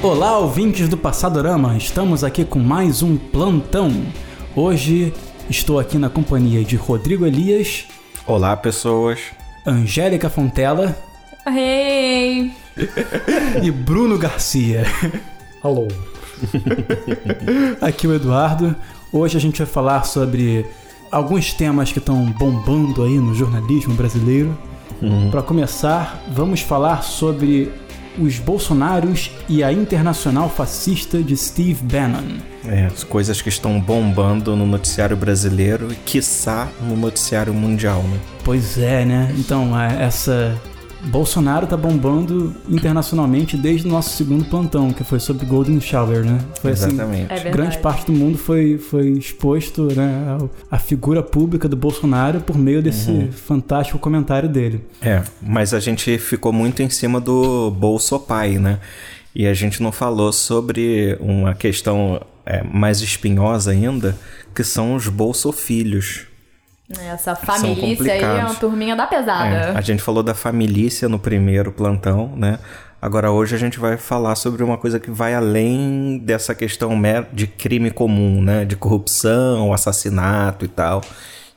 Olá, ouvintes do Passadorama, estamos aqui com mais um plantão. Hoje estou aqui na companhia de Rodrigo Elias. Olá, pessoas. Angélica Fontela. Hey! e Bruno Garcia. Alô. aqui o Eduardo. Hoje a gente vai falar sobre alguns temas que estão bombando aí no jornalismo brasileiro. Uhum. Para começar, vamos falar sobre os Bolsonaros e a Internacional Fascista de Steve Bannon. É, as coisas que estão bombando no noticiário brasileiro e, quiçá, no noticiário mundial, né? Pois é, né? Então, é, essa Bolsonaro tá bombando internacionalmente desde o nosso segundo plantão, que foi sobre Golden Shower, né? Foi, assim, Exatamente. Assim, é grande parte do mundo foi, foi exposto né, a, a figura pública do Bolsonaro por meio desse uhum. fantástico comentário dele. É, mas a gente ficou muito em cima do Bolso Pai, né? E a gente não falou sobre uma questão é, mais espinhosa ainda, que são os bolsofilhos. Essa família aí é uma turminha da pesada. É, a gente falou da família no primeiro plantão, né? Agora hoje a gente vai falar sobre uma coisa que vai além dessa questão de crime comum, né? De corrupção, assassinato e tal.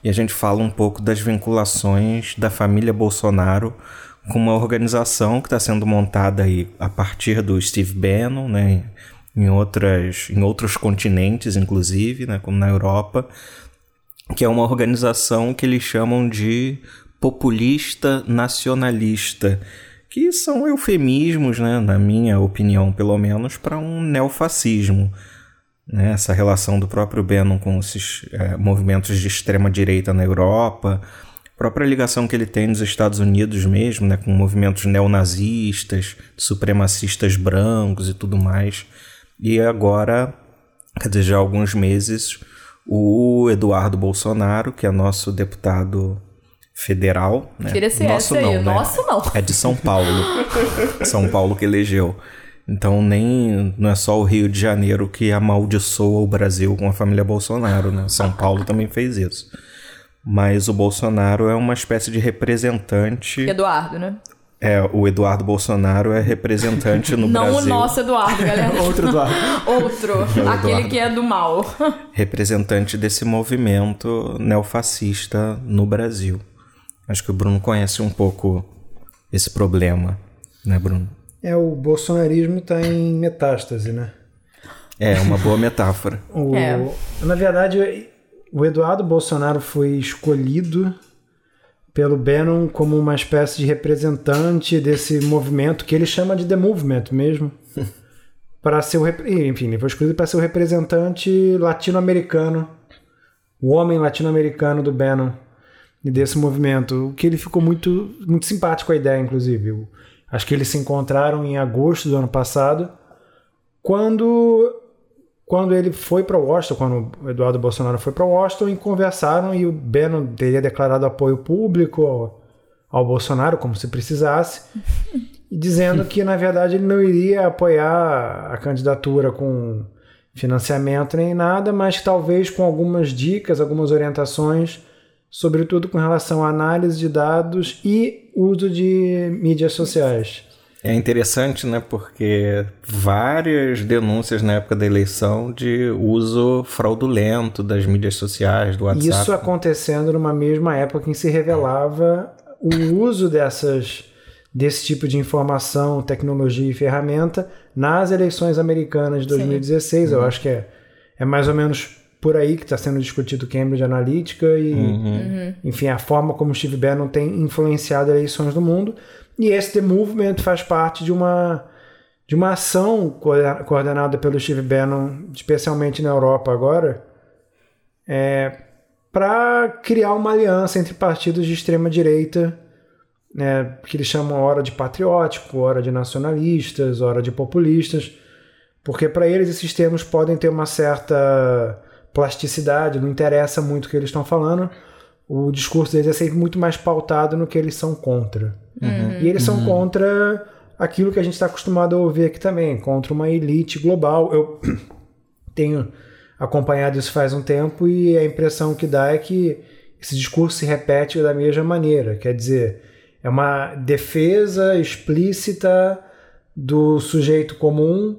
E a gente fala um pouco das vinculações da família Bolsonaro com uma organização que está sendo montada aí a partir do Steve Bannon, né? Em, outras, em outros continentes, inclusive, né? Como na Europa que é uma organização que eles chamam de populista nacionalista, que são eufemismos, né, na minha opinião, pelo menos, para um neofascismo. Né? Essa relação do próprio Bannon com esses é, movimentos de extrema-direita na Europa, a própria ligação que ele tem nos Estados Unidos mesmo, né, com movimentos neonazistas, supremacistas brancos e tudo mais. E agora, quer dizer, já há alguns meses, o Eduardo Bolsonaro, que é nosso deputado federal. Né? Tira esse nosso não, aí. Né? Nosso não. É de São Paulo. São Paulo que elegeu. Então nem não é só o Rio de Janeiro que amaldiçoa o Brasil com a família Bolsonaro, né? São Paulo também fez isso. Mas o Bolsonaro é uma espécie de representante. Eduardo, né? É, o Eduardo Bolsonaro é representante no Não Brasil. Não o nosso Eduardo, galera. Outro Eduardo. Outro. É aquele Eduardo. que é do mal. representante desse movimento neofascista no Brasil. Acho que o Bruno conhece um pouco esse problema, né, Bruno? É, o bolsonarismo está em metástase, né? É, uma boa metáfora. o, é. Na verdade, o Eduardo Bolsonaro foi escolhido pelo Bannon como uma espécie de representante desse movimento que ele chama de The Movement mesmo. para ser o enfim, ele foi escolhido para ser o representante latino-americano, o homem latino-americano do Bannon e desse movimento, o que ele ficou muito muito simpático a ideia, inclusive. Acho que eles se encontraram em agosto do ano passado, quando quando ele foi para Washington, quando o Eduardo Bolsonaro foi para Washington, e conversaram e o Bannon teria declarado apoio público ao, ao Bolsonaro, como se precisasse, dizendo que, na verdade, ele não iria apoiar a candidatura com financiamento nem nada, mas talvez com algumas dicas, algumas orientações, sobretudo com relação à análise de dados e uso de mídias sociais. É interessante, né? Porque várias denúncias na época da eleição de uso fraudulento das mídias sociais, do WhatsApp. Isso acontecendo numa mesma época em que se revelava o uso dessas desse tipo de informação, tecnologia e ferramenta nas eleições americanas de 2016. Sim. Eu uhum. acho que é, é mais ou menos por aí que está sendo discutido Cambridge Analytica e, uhum. uhum. enfim, a forma como Steve Bannon tem influenciado eleições do mundo. E esse The Movement faz parte de uma, de uma ação coordenada pelo Steve Bannon, especialmente na Europa agora, é, para criar uma aliança entre partidos de extrema-direita, né, que eles chamam hora de patriótico, hora de nacionalistas, hora de populistas, porque para eles esses termos podem ter uma certa plasticidade, não interessa muito o que eles estão falando, o discurso deles é sempre muito mais pautado no que eles são contra. Uhum. E eles são uhum. contra aquilo que a gente está acostumado a ouvir aqui também, contra uma elite global. Eu tenho acompanhado isso faz um tempo e a impressão que dá é que esse discurso se repete da mesma maneira. Quer dizer, é uma defesa explícita do sujeito comum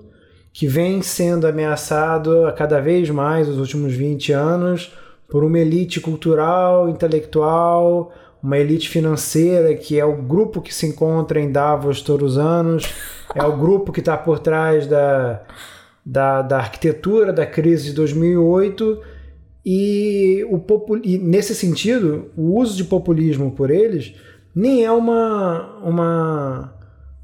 que vem sendo ameaçado a cada vez mais nos últimos 20 anos por uma elite cultural, intelectual, uma elite financeira que é o grupo que se encontra em Davos todos os anos, é o grupo que está por trás da, da, da arquitetura da crise de 2008 e, o popul... e nesse sentido, o uso de populismo por eles nem é uma, uma,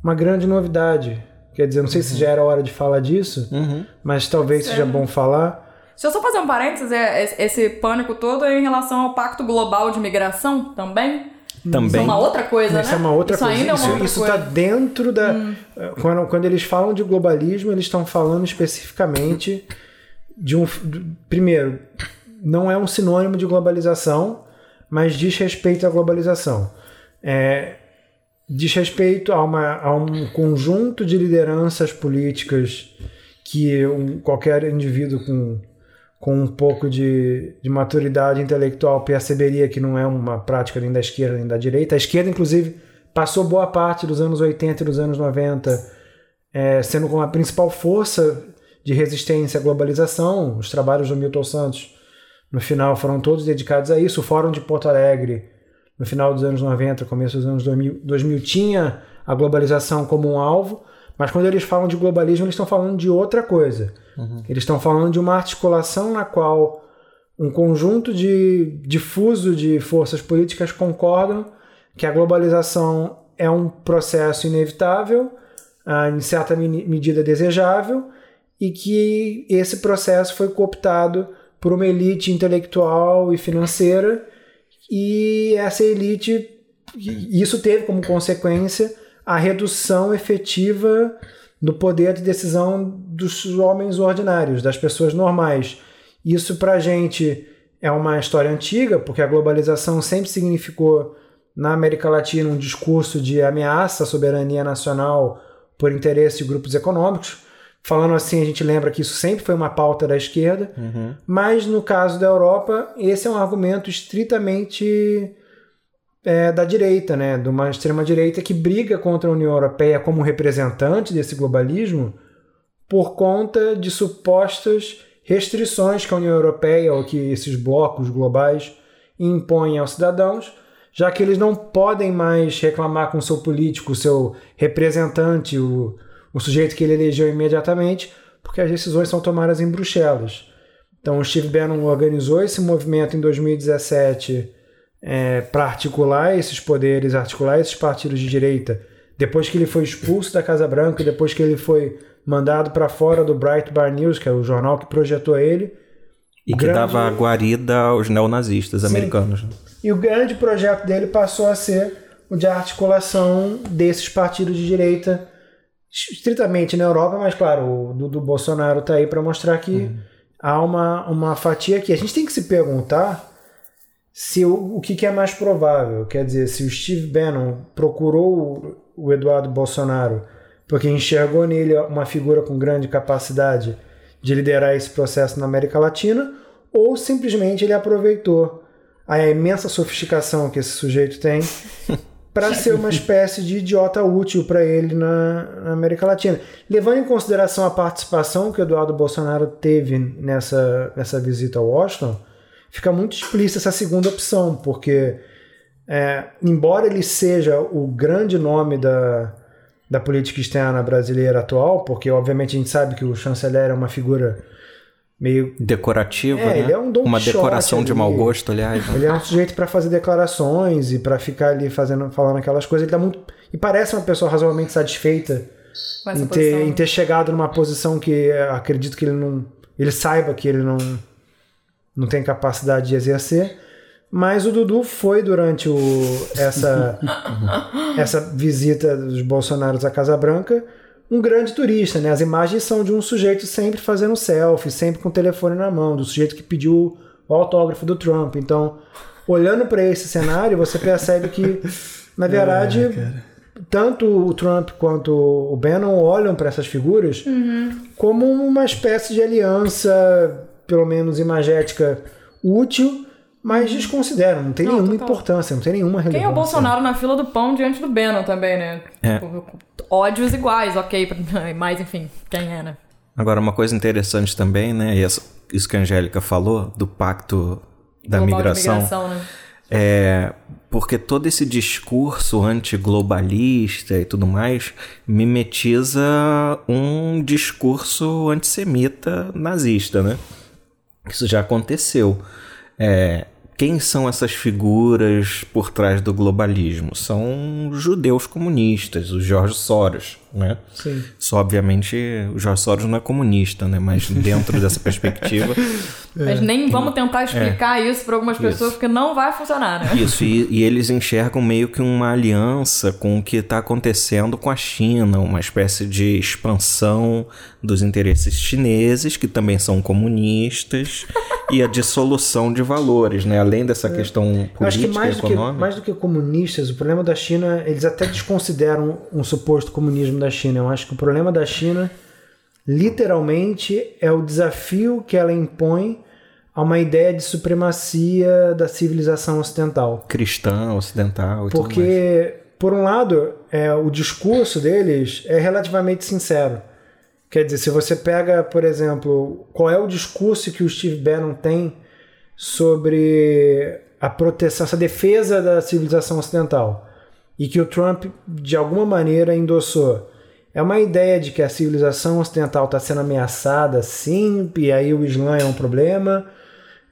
uma grande novidade. Quer dizer, não sei uhum. se já era hora de falar disso, uhum. mas talvez seja bom falar. Deixa eu só fazer um parênteses, é, esse pânico todo é em relação ao Pacto Global de Migração também? Também. Isso é uma outra coisa, isso né? é uma outra isso coisa. Ainda é uma isso está dentro da. Hum. Quando, quando eles falam de globalismo, eles estão falando especificamente de um. Primeiro, não é um sinônimo de globalização, mas diz respeito à globalização. É, diz respeito a, uma, a um conjunto de lideranças políticas que um, qualquer indivíduo com, com um pouco de, de maturidade intelectual perceberia que não é uma prática nem da esquerda nem da direita. A esquerda, inclusive, passou boa parte dos anos 80 e dos anos 90 é, sendo como a principal força de resistência à globalização. Os trabalhos do Milton Santos, no final, foram todos dedicados a isso. O Fórum de Porto Alegre no final dos anos 90, começo dos anos 2000, 2000 tinha a globalização como um alvo, mas quando eles falam de globalismo, eles estão falando de outra coisa. Uhum. Eles estão falando de uma articulação na qual um conjunto de difuso de forças políticas concordam que a globalização é um processo inevitável, ah, em certa medida desejável, e que esse processo foi cooptado por uma elite intelectual e financeira e essa elite, isso teve como consequência a redução efetiva do poder de decisão dos homens ordinários, das pessoas normais. Isso para a gente é uma história antiga, porque a globalização sempre significou na América Latina um discurso de ameaça à soberania nacional por interesse de grupos econômicos. Falando assim, a gente lembra que isso sempre foi uma pauta da esquerda, uhum. mas no caso da Europa, esse é um argumento estritamente é, da direita, né? de uma extrema-direita que briga contra a União Europeia como representante desse globalismo por conta de supostas restrições que a União Europeia ou que esses blocos globais impõem aos cidadãos, já que eles não podem mais reclamar com o seu político, o seu representante, o o sujeito que ele elegeu imediatamente, porque as decisões são tomadas em Bruxelas. Então, o Steve Bannon organizou esse movimento em 2017 é, para articular esses poderes, articular esses partidos de direita, depois que ele foi expulso da Casa Branca, depois que ele foi mandado para fora do Breitbart News, que é o jornal que projetou ele. E que grande... dava guarida aos neonazistas Sim. americanos. E o grande projeto dele passou a ser o de articulação desses partidos de direita estritamente na Europa, mas claro, o do, Bolsonaro está aí para mostrar que uhum. há uma, uma fatia que a gente tem que se perguntar se o, o que, que, é mais provável. Quer dizer, se o Steve Bannon procurou o, Eduardo Bolsonaro porque enxergou nele uma figura com grande capacidade de liderar esse processo na América Latina, ou simplesmente ele aproveitou a imensa sofisticação que esse sujeito tem para ser uma espécie de idiota útil para ele na, na, América Latina. Levando em consideração a participação que o Eduardo Bolsonaro teve nessa, nessa visita a Washington, fica muito explícita essa segunda opção, porque, é, embora ele seja o grande nome da, da política externa brasileira atual, porque obviamente a gente sabe que o chanceler é uma figura meio decorativo, é, né? Ele é um Uma decoração ali. de mau gosto, aliás. Né? Ele é um sujeito para fazer declarações e para ficar ali fazendo, falando aquelas coisas. Ele tá muito e parece uma pessoa razoavelmente satisfeita em ter, em ter chegado numa posição que acredito que ele não, ele saiba que ele não não tem capacidade de exercer. Mas o Dudu foi durante o, essa, essa visita dos Bolsonaros à Casa Branca um grande turista, né? As imagens são de um sujeito sempre fazendo selfie, sempre com o telefone na mão, do sujeito que pediu o autógrafo do Trump. Então, olhando para esse cenário, você percebe que, na verdade, tanto o Trump quanto o Bannon olham para essas figuras como uma espécie de aliança, pelo menos imagética, útil, mas desconsideram, não tem Não, nenhuma total. importância, não tem nenhuma relevância. Quem é o Bolsonaro na fila do pão diante do Bannon também, né? É. Tipo, Ódios iguais, ok. Mas enfim, quem é, né? Agora, uma coisa interessante também, né? E essa- isso que a Angélica falou, do pacto da Global migração. migração, né? É, porque todo esse discurso antiglobalista e tudo mais mimetiza um discurso antissemita nazista, né? Isso já aconteceu. É, quem são essas figuras por trás do globalismo? São judeus comunistas, o George Soros, né? Sim. Isso, obviamente, o George Soros não é comunista, né? Mas dentro dessa perspectiva, Mas nem vamos tentar explicar isso para algumas pessoas, É. Isso. porque não vai funcionar, né? Isso, e, e eles enxergam meio que uma aliança com o que está acontecendo com a China, uma espécie de expansão dos interesses chineses, que também são comunistas, e a dissolução de valores, né? Além dessa questão Eu acho que política mais e do que, econômica. mais do que comunistas, o problema da China, eles até desconsideram um suposto comunismo da China. Eu acho que o problema da China, literalmente, é o desafio que ela impõe a uma ideia de supremacia da civilização ocidental. Cristã, ocidental e. Porque, por um lado, é, o discurso deles é relativamente sincero. Quer dizer, se você pega, por exemplo, qual é o discurso que o Steve Bannon tem sobre a proteção, essa defesa da civilização ocidental, e que o Trump, de alguma maneira, endossou. É uma ideia de que a civilização ocidental está sendo ameaçada, sim, e aí o Islã é um problema,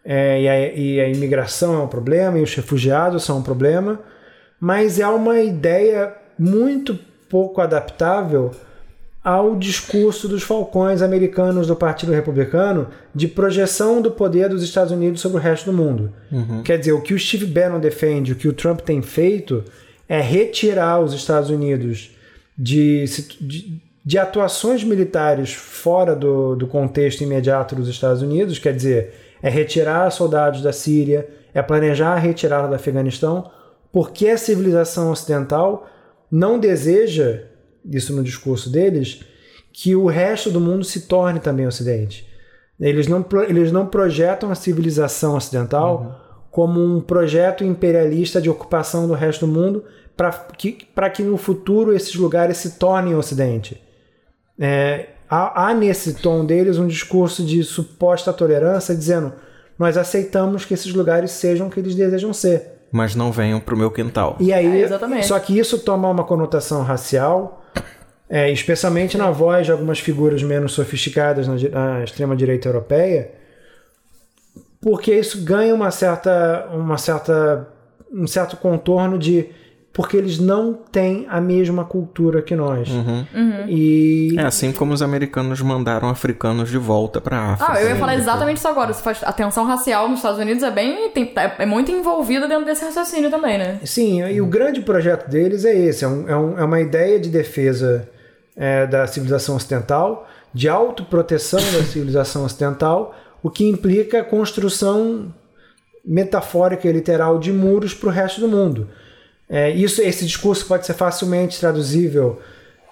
é, e, a, e a imigração é um problema, e os refugiados são um problema, mas é uma ideia muito pouco adaptável ao discurso dos falcões americanos do Partido Republicano de projeção do poder dos Estados Unidos sobre o resto do mundo. Quer dizer, o que o Steve Bannon defende, o que o Trump tem feito, é retirar os Estados Unidos de, de, de atuações militares fora do, do contexto imediato dos Estados Unidos, quer dizer, é retirar soldados da Síria, é planejar a retirada do Afeganistão, porque a civilização ocidental não deseja, isso no discurso deles, que o resto do mundo se torne também Ocidente. Eles não, eles não projetam a civilização ocidental como um projeto imperialista de ocupação do resto do mundo para que, pra que no futuro esses lugares se tornem Ocidente. É, há, há nesse tom deles um discurso de suposta tolerância, dizendo nós aceitamos que esses lugares sejam o que eles desejam ser. Mas não venham pro meu quintal. E aí, É, exatamente. só que isso toma uma conotação racial, é, especialmente na voz de algumas figuras menos sofisticadas na, na extrema-direita europeia, porque isso ganha uma certa, uma certa, um certo contorno de porque eles não têm a mesma cultura que nós. Uhum. E É assim como os americanos mandaram africanos de volta pra África. Ah, eu ia falar exatamente isso agora. A tensão racial nos Estados Unidos é bem. tem- é é muito envolvida dentro desse raciocínio também, né? Sim, e o grande projeto deles é esse: é, um- é um- é uma ideia de defesa é, da civilização ocidental, de autoproteção da civilização ocidental, o que implica a construção metafórica e literal de muros para o resto do mundo. É, isso, esse discurso pode ser facilmente traduzível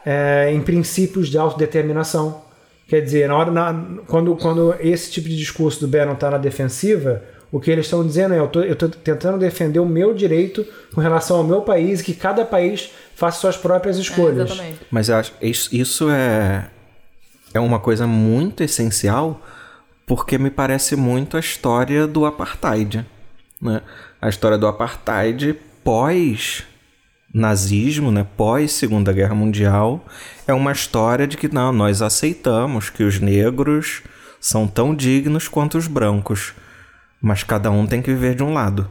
é, em princípios de autodeterminação. Quer dizer, na hora, na- quando, quando esse tipo de discurso do Bannon está na defensiva, o que eles estão dizendo é: eu estou tentando defender o meu direito com relação ao meu país e que cada país faça suas próprias É, escolhas. exatamente. Mas eu acho isso, isso é, é uma coisa muito essencial porque me parece muito a história do apartheid. Né? A história do apartheid pós-nazismo, né? pós-Segunda Guerra Mundial, é uma história de que não, nós aceitamos que os negros são tão dignos quanto os brancos, mas cada um tem que viver de um lado.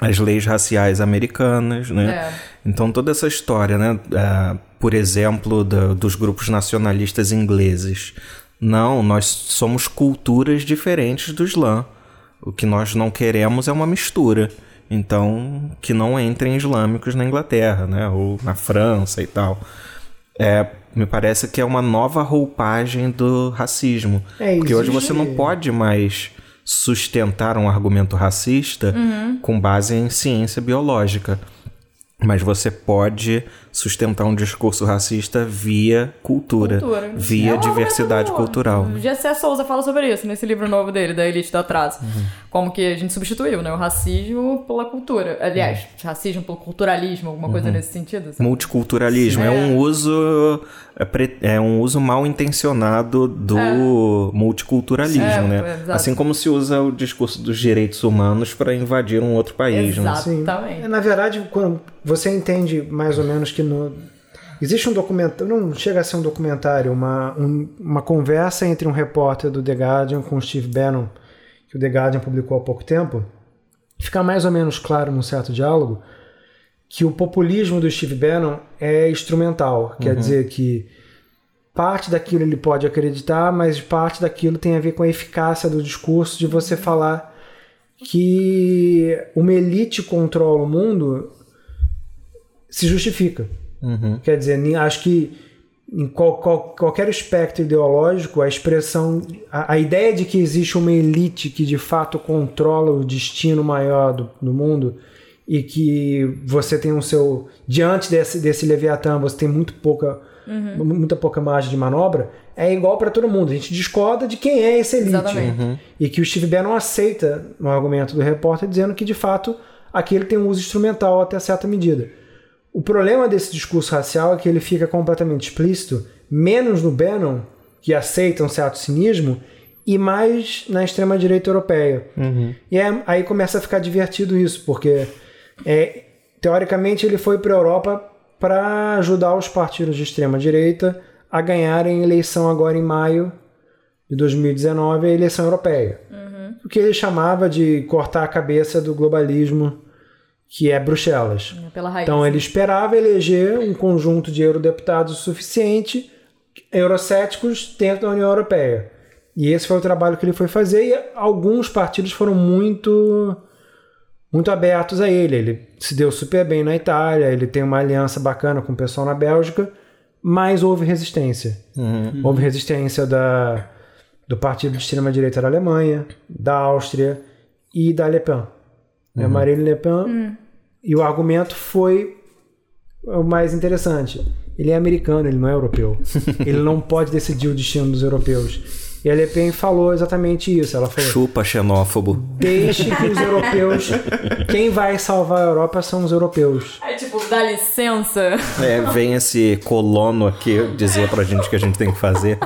As leis raciais americanas, né? É. Então toda essa história, né? ah, por exemplo, da- dos grupos nacionalistas ingleses. Não, nós somos culturas diferentes do Islã. O que nós não queremos é uma mistura. Então, que não entrem islâmicos na Inglaterra, né? Ou na França e tal. É, me parece que é uma nova roupagem do racismo. É, porque hoje você não pode mais sustentar um argumento racista com base em ciência biológica. Mas você pode sustentar um discurso racista via cultura, Cultura. via É diversidade cultural. bom. Gessé Souza fala sobre isso nesse livro novo dele, da Elite do Atraso. Como que a gente substituiu, né? O racismo pela cultura. Aliás, racismo pelo culturalismo, alguma coisa nesse sentido. sabe? Multiculturalismo é. É. um uso é, é um uso mal intencionado do multiculturalismo, É, né? é, exato. assim como se usa o discurso dos direitos humanos para invadir um outro país, né? Exatamente. É, Na verdade, quando você entende mais ou menos que no... existe um documentário, não chega a ser um documentário, uma, um- uma conversa entre um repórter do The Guardian com o Steve Bannon, que o The Guardian publicou há pouco tempo, fica mais ou menos claro num certo diálogo que o populismo do Steve Bannon é instrumental, quer dizer que parte daquilo ele pode acreditar, mas parte daquilo tem a ver com a eficácia do discurso de você falar que uma elite controla o mundo se justifica. Quer dizer, acho que em qual- qual- qualquer espectro ideológico, a expressão, a, a ideia de que existe uma elite que de fato controla o destino maior do, do mundo e que você tem um seu diante desse, desse leviatã você tem muito pouca muita pouca margem de manobra é igual para todo mundo. A gente discorda de quem é essa elite. Exatamente. e que o Steve Bannon aceita no argumento do repórter dizendo que de fato aquele tem um uso instrumental até certa medida o problema desse discurso racial é que ele fica completamente explícito, menos no Bannon, que aceita um certo cinismo, e mais na extrema-direita europeia. E é- aí começa a ficar divertido isso, porque é, teoricamente ele foi para a Europa para ajudar os partidos de extrema-direita a ganharem eleição agora em maio de 2019, a eleição europeia. O que ele chamava de cortar a cabeça do globalismo, que é Bruxelas. Pela raiz. Então ele esperava eleger um conjunto de eurodeputados suficiente, eurocéticos, dentro da União Europeia. E esse foi o trabalho que ele foi fazer, e alguns partidos foram muito muito abertos a ele. Ele se deu super bem na Itália, ele tem uma aliança bacana com o pessoal na Bélgica, mas houve resistência. Houve resistência da, do partido de extrema-direita da Alemanha, da Áustria e da Le Pen. Né, Marine Le Pen. E o argumento foi o mais interessante. Ele é americano, ele não é europeu. ele não pode decidir o destino dos europeus. E a Le Pen falou exatamente isso. Ela falou: Chupa xenófobo. deixe que os europeus. Quem vai salvar a Europa são os europeus. É tipo, dá licença. É, vem esse colono aqui dizer pra gente o que a gente tem que fazer.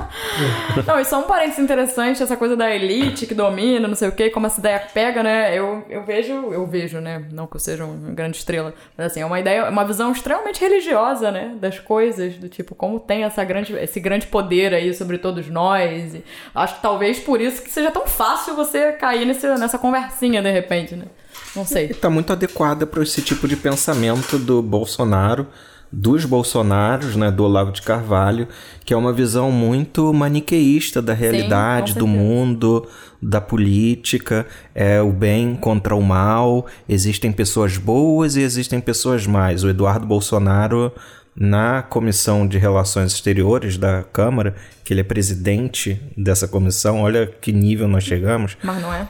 Não, e só um parênteses interessante, essa coisa da elite que domina, não sei o quê, como essa ideia pega, né? Eu, eu vejo, eu vejo, né? Não que eu seja uma grande estrela, mas assim, é uma ideia, uma visão extremamente religiosa, né? Das coisas, do tipo, como tem essa grande, esse grande poder aí sobre todos nós. E acho que talvez por isso que seja tão fácil você cair nesse, nessa conversinha de repente, né? Não sei. Está muito adequada para esse tipo de pensamento do Bolsonaro, dos Bolsonaros, né, do Olavo de Carvalho, que é uma visão muito maniqueísta da realidade, com do mundo, da política, é o bem contra o mal, existem pessoas boas e existem pessoas más. O Eduardo Bolsonaro na Comissão de Relações Exteriores da Câmara, que ele é presidente dessa comissão, olha que nível nós chegamos. Mas não é?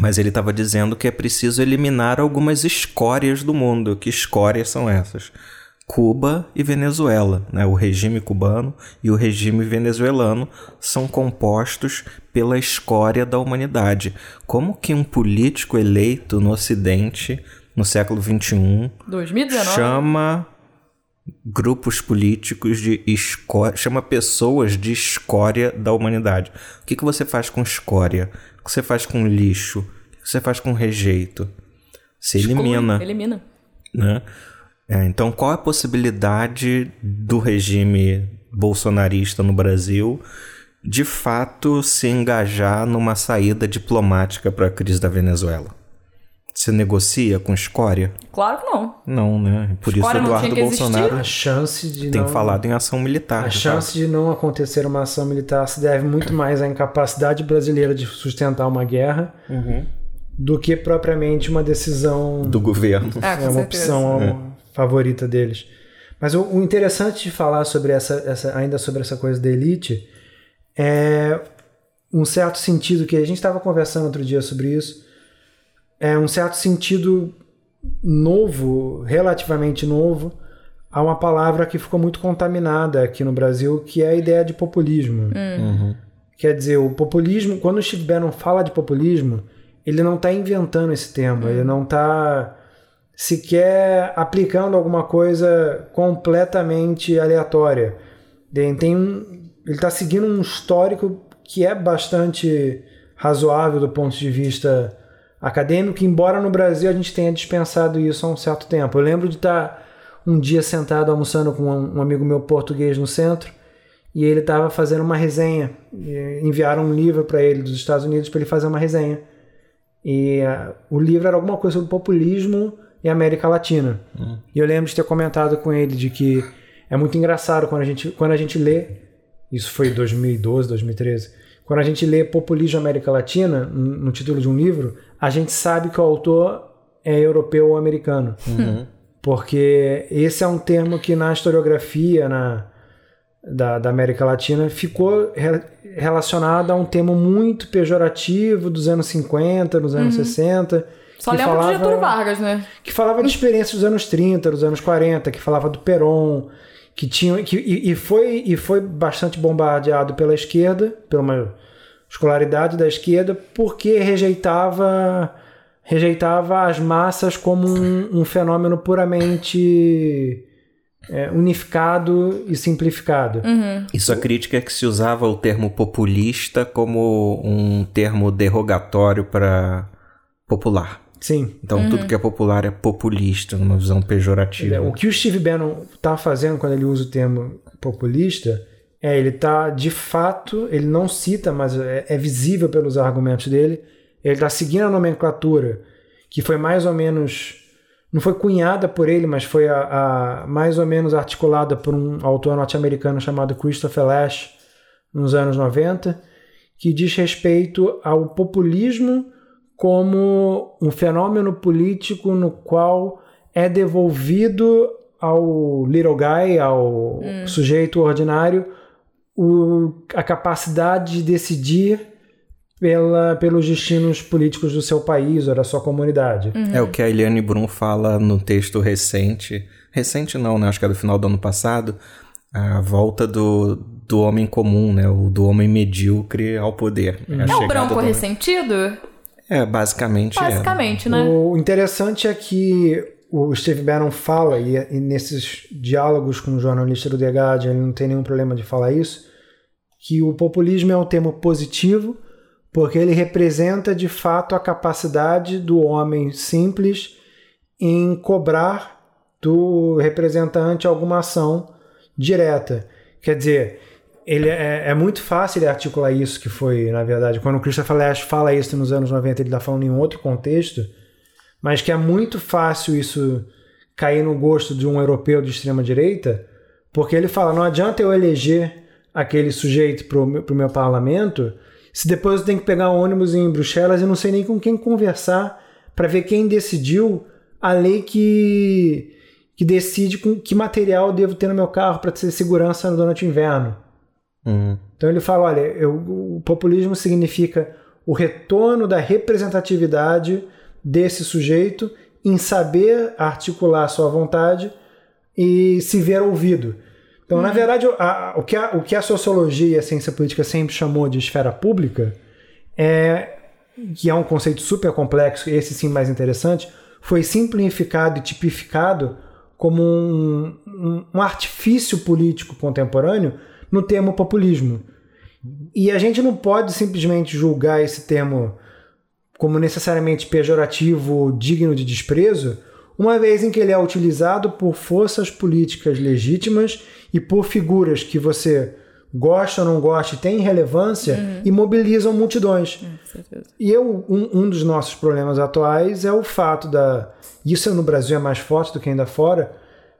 Mas ele estava dizendo que é preciso eliminar algumas escórias do mundo. Que escórias são essas? Cuba e Venezuela. Né? O regime cubano e o regime venezuelano são compostos pela escória da humanidade. Como que um político eleito no Ocidente, no século XXI, 2019. chama grupos políticos de escória, chama pessoas de escória da humanidade. O que, que você faz com escória? O que você faz com lixo? O que você faz com rejeito? Exclui, elimina, Elimina. né? É, então, qual é a possibilidade do regime bolsonarista no Brasil de fato se engajar numa saída diplomática para a crise da Venezuela? Você negocia com escória? Claro que não. Não, né? Por Escória isso não Eduardo tinha que existir? Bolsonaro A chance de tem não... falado em ação militar. A chance de não acontecer uma ação militar se deve muito mais à incapacidade brasileira de sustentar uma guerra do que propriamente uma decisão do governo. É, com é uma certeza. opção favorita deles. Mas o, o interessante de falar sobre essa, essa, ainda sobre essa coisa da elite é um certo sentido que a gente estava conversando outro dia sobre isso. É um certo sentido novo, relativamente novo, há uma palavra que ficou muito contaminada aqui no Brasil, que é a ideia de populismo. Uhum. Quer dizer, o populismo, quando o Steve Bannon fala de populismo, ele não está inventando esse termo, ele não está sequer aplicando alguma coisa completamente aleatória. Tem, tem um, ele está seguindo um histórico que é bastante razoável do ponto de vista acadêmico, embora no Brasil a gente tenha dispensado isso há um certo tempo. Eu lembro de estar um dia sentado almoçando com um amigo meu português no centro e ele estava fazendo uma resenha. Enviaram um livro para ele dos Estados Unidos para ele fazer uma resenha. E uh, o livro era alguma coisa sobre populismo e América Latina. Hum. E eu lembro de ter comentado com ele de que é muito engraçado quando a gente, quando a gente lê, isso foi 2012, 2013, quando a gente lê Populismo América Latina, no título de um livro, a gente sabe que o autor é europeu ou americano. Uhum. Porque esse é um termo que na historiografia na, da, da América Latina ficou re, relacionado a um termo muito pejorativo dos anos 50, dos anos uhum. 60. Só lembra falava, do Getúlio Vargas, né? Que falava de experiência dos anos 30, dos anos 40, que falava do Perón, que tinha que, e, e, foi, e foi bastante bombardeado pela esquerda, pela uma escolaridade da esquerda, porque rejeitava rejeitava as massas como um, um fenômeno puramente é, unificado e simplificado. Uhum. Isso a crítica é que se usava o termo populista como um termo derrogatório para popular. Sim. Então uhum. tudo que é popular é populista, numa visão pejorativa. O que o Steve Bannon está fazendo quando ele usa o termo populista é ele está de fato, ele não cita, mas é, é visível pelos argumentos dele, ele está seguindo a nomenclatura que foi mais ou menos. Não foi cunhada por ele, mas foi a, a mais ou menos articulada por um autor norte-americano chamado Christopher Lash nos anos 90, que diz respeito ao populismo como um fenômeno político no qual é devolvido ao little guy, ao hum. sujeito ordinário, o, a capacidade de decidir pela, pelos destinos políticos do seu país ou da sua comunidade. Uhum. É o que a Eliane Brum fala no texto recente. Recente não, né? Acho que é do final do ano passado. A volta do, do homem comum, né? O do homem medíocre ao poder. Uhum. É o branco do... ressentido? É, basicamente, basicamente é. né? O interessante é que o Steve Bannon fala, e, e nesses diálogos com o jornalista do The Guardian, ele não tem nenhum problema de falar isso, que o populismo é um termo positivo, porque ele representa de fato a capacidade do homem simples em cobrar do representante alguma ação direta. Quer dizer, ele é, é muito fácil ele articular isso, que foi, na verdade, quando o Christopher Lash fala isso nos anos 90, ele está falando em outro contexto, mas que é muito fácil isso cair no gosto de um europeu de extrema direita, porque ele fala: não adianta eu eleger aquele sujeito para o meu parlamento se depois eu tenho que pegar um ônibus em Bruxelas e não sei nem com quem conversar para ver quem decidiu a lei que, que decide com que material eu devo ter no meu carro para ter segurança durante o inverno. Uhum. Então ele fala: olha, eu, o populismo significa o retorno da representatividade desse sujeito em saber articular sua vontade e se ver ouvido. Então, hum. na verdade, a, o, que a, o que a sociologia e a ciência política sempre chamou de esfera pública, é, que é um conceito super complexo, esse sim mais interessante, foi simplificado e tipificado como um, um, um artifício político contemporâneo no termo populismo. E a gente não pode simplesmente julgar esse termo como necessariamente pejorativo, digno de desprezo, uma vez em que ele é utilizado por forças políticas legítimas e por figuras que você gosta ou não gosta e tem relevância uhum. e mobilizam multidões. É, e eu, um, um, dos nossos problemas atuais é o fato da. Isso no Brasil é mais forte do que ainda fora,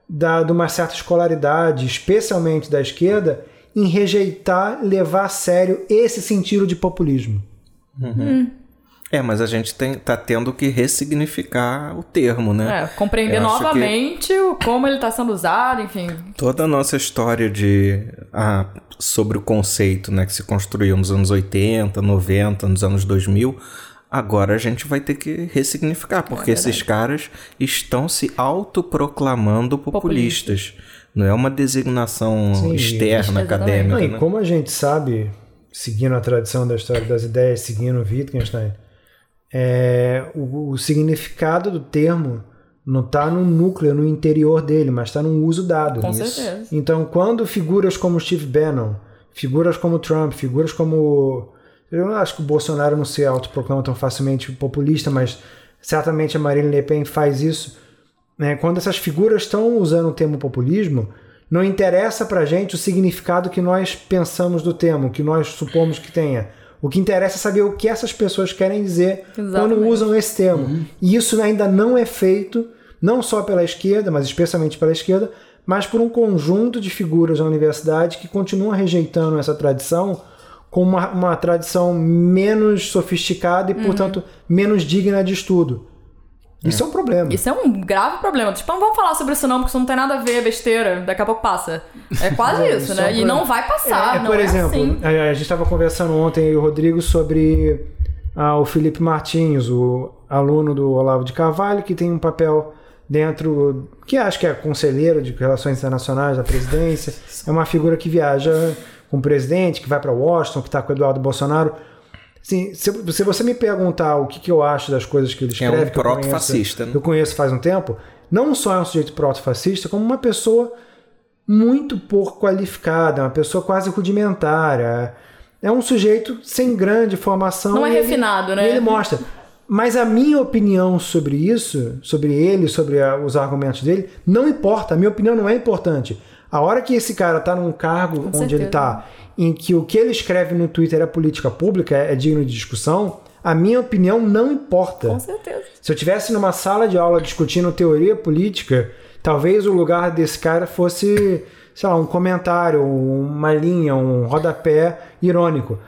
da, de uma certa escolaridade, especialmente da esquerda, em rejeitar, levar a sério esse sentido de populismo. Uhum. Hum. É, mas a gente tem, tá tendo que ressignificar o termo, né? É, compreender novamente que... como ele está sendo usado, enfim. Toda a nossa história de ah, sobre o conceito, né, que se construiu nos anos 80, 90, nos anos 2000, Agora a gente vai ter que ressignificar, porque É esses caras estão se autoproclamando populistas. Não é uma designação Sim, externa, acadêmica. Não, e né? como a gente sabe, seguindo a tradição da história das ideias, seguindo o Wittgenstein, é, o, o significado do termo não está no núcleo, no interior dele, mas está no uso dado. Com Isso. certeza. Então, quando figuras como Steve Bannon, figuras como Trump, figuras como. Eu não acho que o Bolsonaro não se autoproclama tão facilmente populista, mas certamente a Marine Le Pen faz isso. Né? Quando essas figuras estão usando o termo populismo, não interessa pra gente o significado que nós pensamos do termo, que nós supomos que tenha. O que interessa é saber o que essas pessoas querem dizer quando Exatamente. usam esse termo. E isso ainda não é feito, não só pela esquerda, mas especialmente pela esquerda, mas por um conjunto de figuras da universidade que continuam rejeitando essa tradição como uma, uma tradição menos sofisticada e, portanto, menos digna de estudo. Isso é um problema. Isso é um grave problema. Tipo, não vamos falar sobre isso não, porque isso não tem nada a ver, besteira. Daqui a pouco passa. É quase É, isso, né? é e não vai passar, É, não por é exemplo, assim. a, a gente estava conversando ontem, eu e o Rodrigo, sobre ah, o Felipe Martins, o aluno do Olavo de Carvalho, que tem um papel dentro, que acho que é conselheiro de relações internacionais da presidência, é uma figura que viaja com o presidente, que vai para Washington, que está com o Eduardo Bolsonaro. Assim, se, se você me perguntar o que, que eu acho das coisas que ele É escreve, um que eu conheço- proto-fascista, né? eu conheço faz um tempo, não só é um sujeito proto-fascista, como uma pessoa muito pouco qualificada, uma pessoa quase rudimentar. É- É um sujeito sem grande formação. Não é e ele- refinado, né? E ele mostra. Mas a minha opinião sobre isso, sobre ele, sobre a- os argumentos dele, não importa. A minha opinião não é importante. A hora que esse cara tá num cargo onde certeza. ele tá, em que o que ele escreve no Twitter é política pública, é digno de discussão, a minha opinião não importa. Com certeza. Se eu tivesse numa sala de aula discutindo teoria política, talvez o lugar desse cara fosse, sei lá, um comentário, uma linha, um rodapé irônico.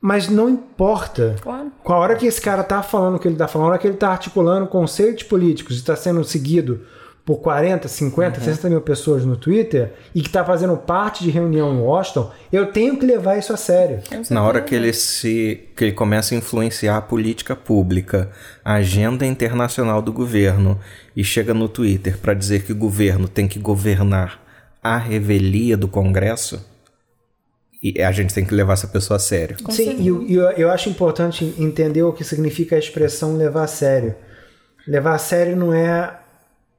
Mas não importa. Claro. Com a hora que esse cara tá falando o que ele tá falando, a hora que ele tá articulando conceitos políticos e está sendo seguido por 40, 50, 60 mil pessoas no Twitter e que tá fazendo parte de reunião em Washington, eu tenho que levar isso a sério. Na hora que ele se que ele começa a influenciar a política pública, a agenda internacional do governo e chega no Twitter para dizer que o governo tem que governar a revelia do Congresso, e a gente tem que levar essa pessoa a sério. Com Sim, e eu, e eu, eu acho importante entender o que significa a expressão levar a sério. Levar a sério não é,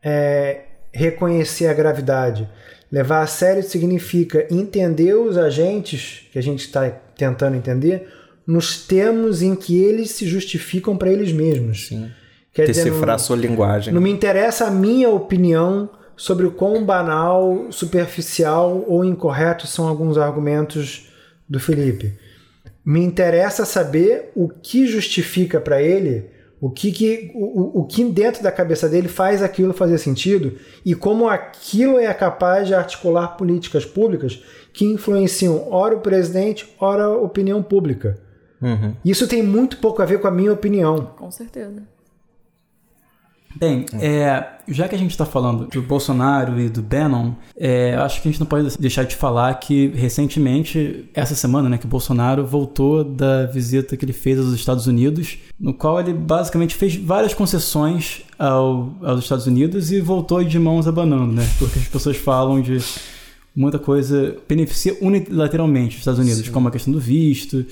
é reconhecer a gravidade. Levar a sério significa entender os agentes que a gente está tentando entender nos termos em que eles se justificam para eles mesmos. Sim. Quer dizer, Decifrar não- sua linguagem. não me interessa a minha opinião sobre o quão banal, superficial ou incorreto são alguns argumentos do Felipe. Me interessa saber o que justifica para ele, o que, que o, o- que dentro da cabeça dele faz aquilo fazer sentido e como aquilo é capaz de articular políticas públicas que influenciam ora o presidente, ora a opinião pública. Uhum. Isso tem muito pouco a ver com a minha opinião. Com certeza. Bem, é, já que a gente está falando do Bolsonaro e do Bannon, é, acho que a gente não pode deixar de falar que recentemente, essa semana, né, que o Bolsonaro voltou da visita que ele fez aos Estados Unidos, no qual ele basicamente fez várias concessões ao, aos Estados Unidos e voltou de mãos abanando, né? Porque as pessoas falam de muita coisa beneficia unilateralmente os Estados Unidos, como a questão do visto,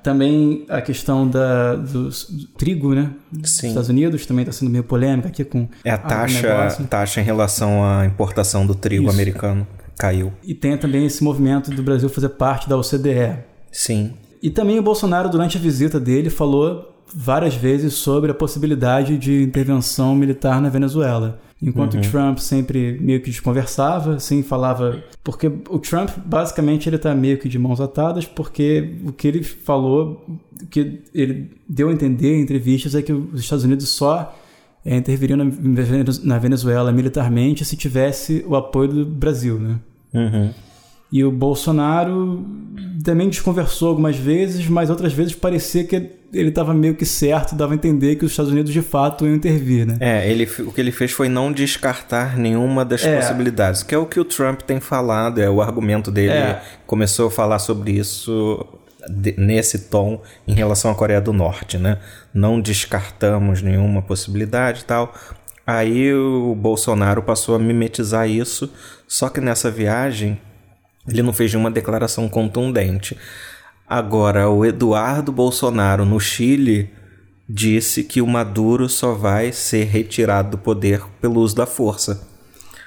também a questão da, do, do trigo, né? Dos Sim. Estados Unidos também está sendo meio polêmica aqui com É a taxa, negócio. taxa em relação à importação do trigo Isso. americano caiu. E tem também esse movimento do Brasil fazer parte da OCDE. Sim. E também o Bolsonaro, durante a visita dele, falou várias vezes sobre a possibilidade de intervenção militar na Venezuela. Enquanto o Trump sempre meio que desconversava, assim, falava. Porque o Trump, basicamente, ele tá meio que de mãos atadas, porque o que ele falou, o que ele deu a entender em entrevistas é que os Estados Unidos só é, interviriam na, na Venezuela militarmente se tivesse o apoio do Brasil, né? Uhum. E o Bolsonaro também desconversou algumas vezes, mas outras vezes parecia que ele estava meio que certo, dava a entender que os Estados Unidos de fato iam intervir, né? É, ele, o que ele fez foi não descartar nenhuma das É. possibilidades, que é o que o Trump tem falado, é o argumento dele. É. Começou a falar sobre isso nesse tom em relação à Coreia do Norte, né? Não descartamos nenhuma possibilidade e tal. Aí o Bolsonaro passou a mimetizar isso, só que nessa viagem ele não fez nenhuma declaração contundente. Agora, o Eduardo Bolsonaro no Chile disse que o Maduro só vai ser retirado do poder pelo uso da força.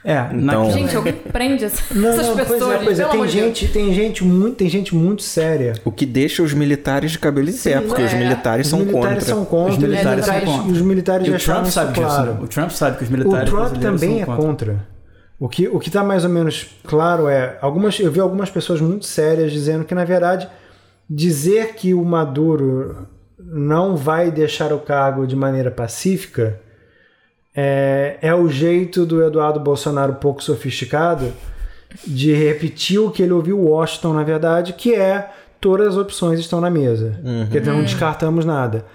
É, Então- na... Gente, alguém prende essa- Não, essas não, pessoas. pois é, pois é. Tem Deus. gente, tem gente muito, tem gente muito séria. O que deixa os militares de cabelo em pé, porque os é. militares Os são militares contra. são contra. Os militares são e contra. Os militares E já o Trump sabe disso. claro. né? O Trump sabe que os O militares Trump brasileiros também é são contra. O que o que está mais ou menos claro é algumas eu vi algumas pessoas muito sérias dizendo que na verdade dizer que o Maduro não vai deixar o cargo de maneira pacífica é, é o jeito do Eduardo Bolsonaro pouco sofisticado de repetir o que ele ouviu Washington na verdade que é todas as opções estão na mesa quer dizer não descartamos nada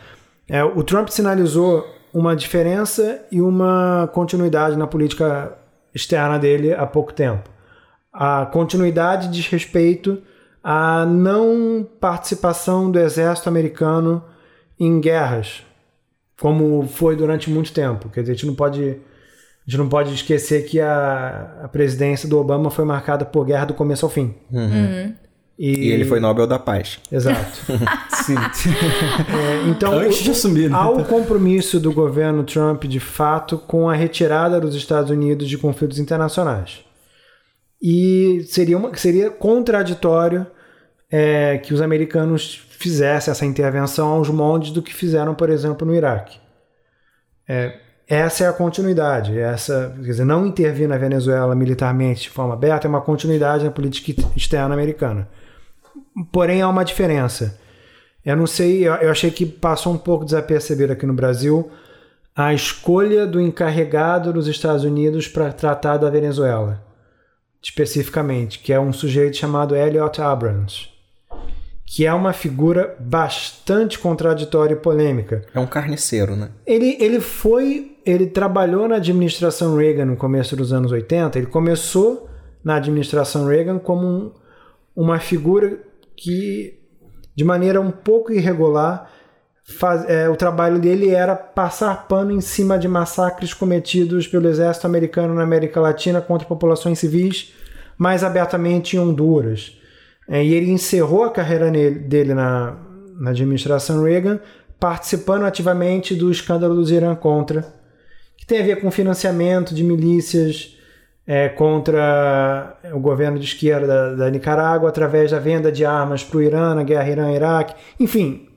é, o Trump sinalizou uma diferença e uma continuidade na política externa dele há pouco tempo. A continuidade diz respeito à não participação do exército americano em guerras, como foi durante muito tempo. Quer dizer, a gente não pode, a gente não pode esquecer que a, a presidência do Obama foi marcada por guerra do começo ao fim. E ele foi Nobel da Paz. Exato. É, então, Antes de assumir, né? há o compromisso do governo Trump, de fato, com a retirada dos Estados Unidos de conflitos internacionais. E seria, uma, seria contraditório é, que os americanos fizessem essa intervenção aos moldes do que fizeram, por exemplo, no Iraque. É, essa é a continuidade. Essa, quer dizer, não intervir na Venezuela militarmente de forma aberta é uma continuidade na política externa americana. Porém, há uma diferença. Eu não sei, eu achei que passou um pouco desapercebido aqui no Brasil a escolha do encarregado dos Estados Unidos para tratar da Venezuela, especificamente, que é um sujeito chamado Elliot Abrams, que é uma figura bastante contraditória e polêmica. É um carniceiro, né? Ele, ele foi. Ele trabalhou na administração Reagan no começo dos anos 80. Ele começou na administração Reagan como um- uma figura que, de maneira um pouco irregular, faz- é, o trabalho dele era passar pano em cima de massacres cometidos pelo exército americano na América Latina contra populações civis, mais abertamente em Honduras. É, e ele encerrou a carreira nele- dele na, na administração Reagan, participando ativamente do escândalo dos Irã Contra, que tem a ver com financiamento de milícias é, contra o governo de esquerda da, da Nicarágua, através da venda de armas para o Irã, na guerra Irã-Iraque. Enfim,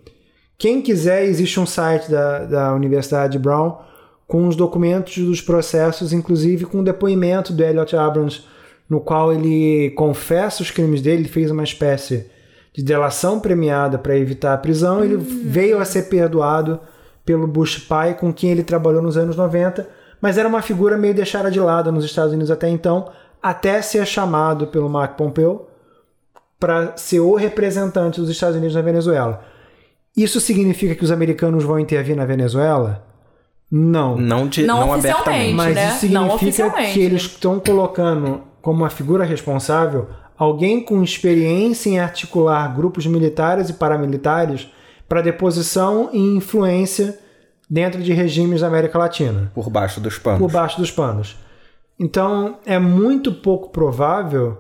quem quiser, existe um site da, da Universidade de Brown com os documentos dos processos, inclusive com o depoimento do Elliot Abrams, no qual ele confessa os crimes dele, ele fez uma espécie de delação premiada para evitar a prisão, ele veio a ser perdoado pelo Bush pai, com quem ele trabalhou nos anos 90, mas era uma figura meio deixada de lado nos Estados Unidos até então, até ser chamado pelo Mark Pompeo para ser o representante dos Estados Unidos na Venezuela. Isso significa que os americanos vão intervir na Venezuela? Não. Não, de, Não não, oficialmente. abertamente. Mas né? isso Não significa que eles estão colocando como uma figura responsável alguém com experiência em articular grupos militares e paramilitares para deposição e influência dentro de regimes da América Latina Por baixo dos panos. por baixo dos panos. Então é muito pouco provável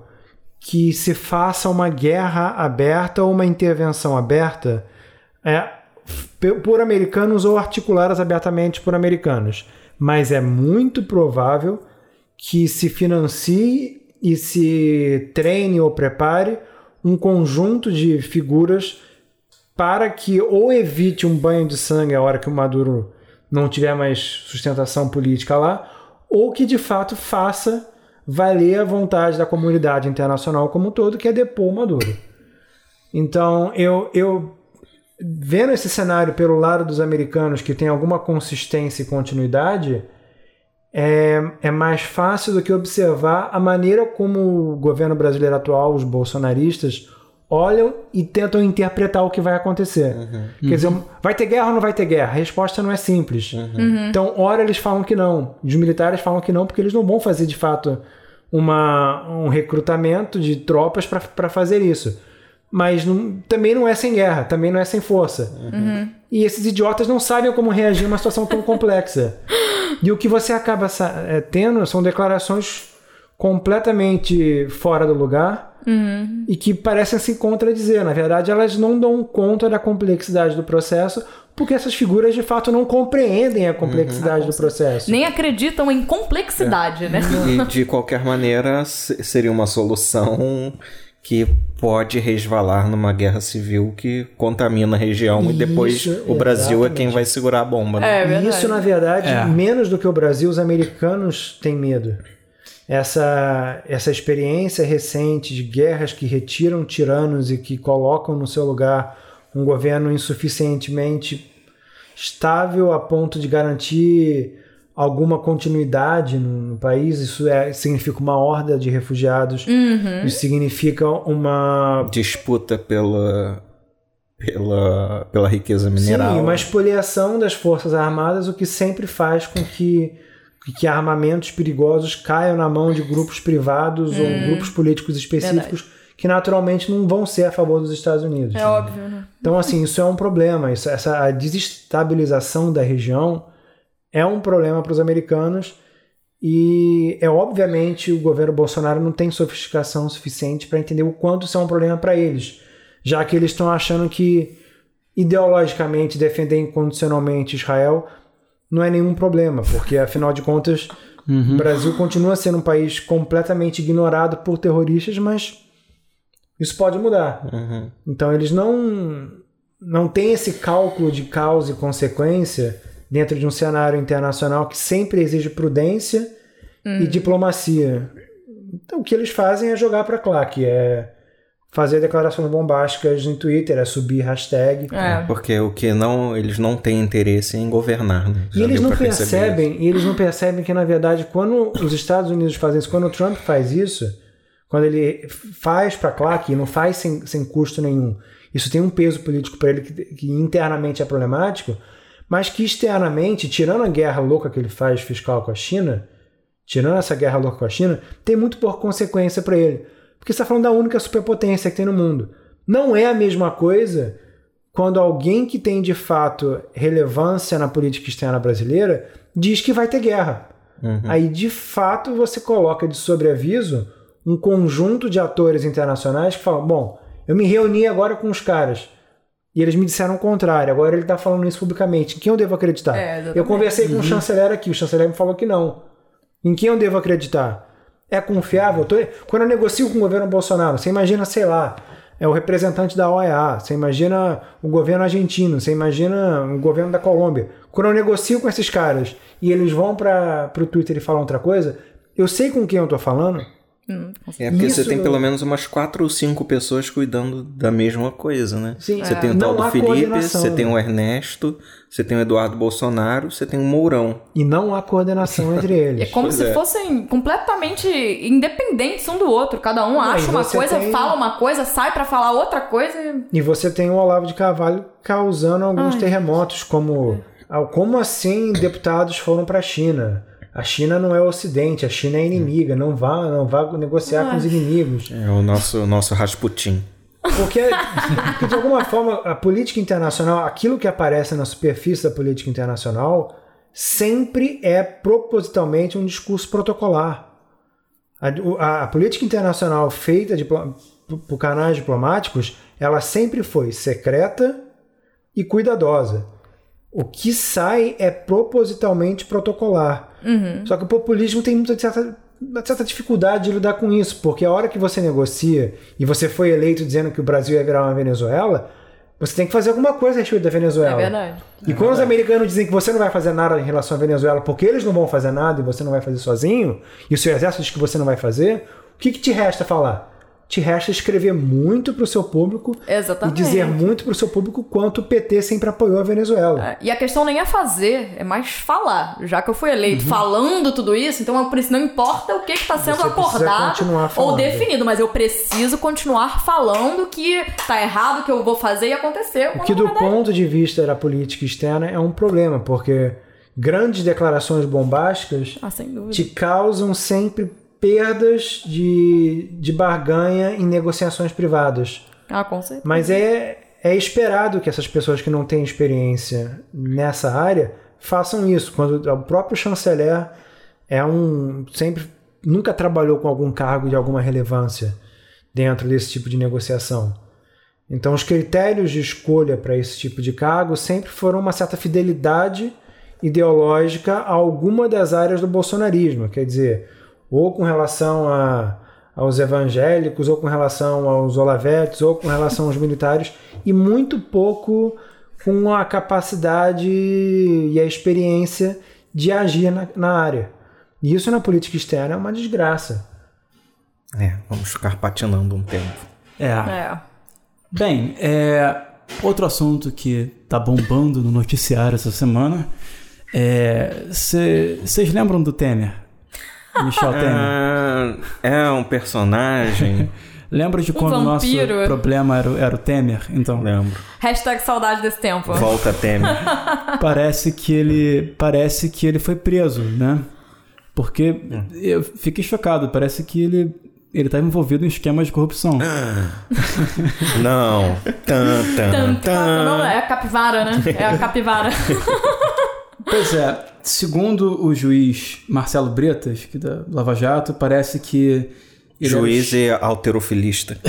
que se faça uma guerra aberta ou uma intervenção aberta é, por americanos ou articuladas abertamente por americanos. Mas é muito provável que se financie e se treine ou prepare um conjunto de figuras para que ou evite um banho de sangue a hora que o Maduro não tiver mais sustentação política lá, ou que de fato faça valer a vontade da comunidade internacional como um todo, que é depor o Maduro. Então, eu, eu vendo esse cenário pelo lado dos americanos, que tem alguma consistência e continuidade, é, é mais fácil do que observar a maneira como o governo brasileiro atual, os bolsonaristas, olham e tentam interpretar o que vai acontecer. Quer dizer, vai ter guerra ou não vai ter guerra? A resposta não é simples. Então, ora eles falam que não, os militares falam que não, porque eles não vão fazer de fato uma, um recrutamento de tropas para fazer isso. mas não- também não é sem guerra, também não é sem força. E esses idiotas não sabem como reagir a uma situação tão complexa. E o que você acaba é, tendo são declarações completamente fora do lugar e que parecem se contradizer. Na verdade, elas não dão conta da complexidade do processo porque essas figuras de fato não compreendem a complexidade do processo. Nem acreditam em complexidade, né? E de qualquer maneira, se- seria uma solução que pode resvalar numa guerra civil que contamina a região e depois Isso, o Brasil é quem exatamente. vai segurar a bomba. né? É E isso, na verdade, É. menos do que o Brasil, os americanos têm medo. Essa, essa experiência recente de guerras que retiram tiranos e que colocam no seu lugar um governo insuficientemente estável a ponto de garantir alguma continuidade no, no país, isso é, significa uma horda de refugiados, isso significa uma Disputa pela, pela, pela riqueza mineral. Sim, uma expoliação das forças armadas, o que sempre faz com que, que armamentos perigosos caiam na mão de grupos privados ou grupos políticos específicos que naturalmente não vão ser a favor dos Estados Unidos. É óbvio, né? Então, assim, isso é um problema. Isso, essa a desestabilização da região é um problema para os americanos e é obviamente o governo Bolsonaro não tem sofisticação suficiente para entender o quanto isso é um problema para eles, já que eles estão achando que ideologicamente defender incondicionalmente Israel não é nenhum problema, porque afinal de contas o Brasil continua sendo um país completamente ignorado por terroristas, mas isso pode mudar. Uhum. Então eles não não têm esse cálculo de causa e consequência dentro de um cenário internacional que sempre exige prudência e diplomacia. Então o que eles fazem é jogar para claque, é fazer declarações bombásticas no Twitter, é subir hashtag. É. Porque o que não, eles não têm interesse em governar. Né? E eles não isso. percebem, e eles não percebem que na verdade quando os Estados Unidos fazem isso, quando o Trump faz isso, quando ele faz para claque e não faz sem, sem custo nenhum, isso tem um peso político para ele que, que internamente é problemático, mas que externamente, tirando a guerra louca que ele faz fiscal com a China, tirando essa guerra louca com a China, tem muito por consequência para ele. Porque você está falando da única superpotência que tem no mundo. Não é a mesma coisa quando alguém que tem de fato relevância na política externa brasileira diz que vai ter guerra. Aí de fato você coloca de sobreaviso um conjunto de atores internacionais que falam: bom, eu me reuni agora com os caras. E eles me disseram o contrário, agora ele está falando isso publicamente. Em quem eu devo acreditar? É, eu conversei com o chanceler aqui, o chanceler me falou que não. Em quem eu devo acreditar? É confiável? Quando eu negocio com o governo Bolsonaro, você imagina, sei lá, é o representante da OEA, você imagina o governo argentino, você imagina o governo da Colômbia. Quando eu negocio com esses caras e eles vão para o Twitter e falam outra coisa, eu sei com quem eu tô falando. Hum, É porque Isso- você tem pelo menos umas quatro ou cinco pessoas cuidando da mesma coisa, né? Sim, você é. tem o tal Não do Felipe, você tem né? o Ernesto, você tem o Eduardo Bolsonaro, você tem o Mourão. E não há coordenação entre É eles. como Pois se é. fossem completamente independentes um do outro. Cada um acha e uma coisa, tem- fala uma coisa, sai pra falar outra coisa. e- E você tem o Olavo de Carvalho causando alguns Ai. terremotos, como ah, como assim deputados foram para a China? A China não é o Ocidente, a China é inimiga, não vá, não vá negociar com os inimigos. É o nosso, nosso Rasputin. Porque, porque, de alguma forma, a política internacional, aquilo que aparece na superfície da política internacional, sempre é propositalmente um discurso protocolar. A, o- a- a política internacional feita por, por canais diplomáticos, ela sempre foi secreta e cuidadosa. O que sai é propositalmente protocolar. Só que o populismo tem muita certa, uma certa dificuldade de lidar com isso, porque a hora que você negocia e você foi eleito dizendo que o Brasil ia virar uma Venezuela, você tem que fazer alguma coisa a respeito da Venezuela. É verdade. E quando os americanos dizem que você não vai fazer nada em relação à Venezuela porque eles não vão fazer nada e você não vai fazer sozinho, e o seu exército diz que você não vai fazer, o que, que te resta falar? Te resta escrever muito para o seu público Exatamente. e dizer muito para o seu público quanto o PT sempre apoiou a Venezuela. É, E a questão nem é fazer, é mais falar. Já que eu fui eleito Uhum. falando tudo isso, então eu não importa o que está sendo Você acordado ou definido, mas eu preciso continuar falando que tá errado, que eu vou fazer e acontecer. O que, do ponto de vista da política externa, é um problema, porque grandes declarações bombásticas Ah, te causam sempre perdas de, de barganha em negociações privadas. Ah, com certeza. Mas é, é esperado que essas pessoas que não têm experiência nessa área façam isso. Quando o próprio chanceler é um. sempre nunca trabalhou com algum cargo de alguma relevância dentro desse tipo de negociação. Então, os critérios de escolha para esse tipo de cargo sempre foram uma certa fidelidade ideológica a alguma das áreas do bolsonarismo, quer dizer, ou com relação a, aos evangélicos, ou com relação aos olavetes, ou com relação aos militares, e muito pouco com a capacidade e a experiência de agir na, na área. E isso na política externa é uma desgraça. É, vamos ficar patinando um tempo. É. É. Bem, é, outro assunto que tá bombando no noticiário essa semana é. Vocês lembram do Temer? Michel Temer? Ah, é um personagem. Lembra de quando o nosso problema era, o- era o Temer? Então, Lembro. Hashtag saudade desse tempo. Volta Temer. parece que ele parece que ele foi preso, né? Porque Hum. eu fiquei chocado, parece que ele ele estava envolvido em esquemas de corrupção. Não. Tan, tan, Tan, tan, tan. Não, é a capivara, né? É a capivara. Pois é, segundo o juiz Marcelo Bretas, que da Lava Jato, parece que ele era Juiz e alterofilista.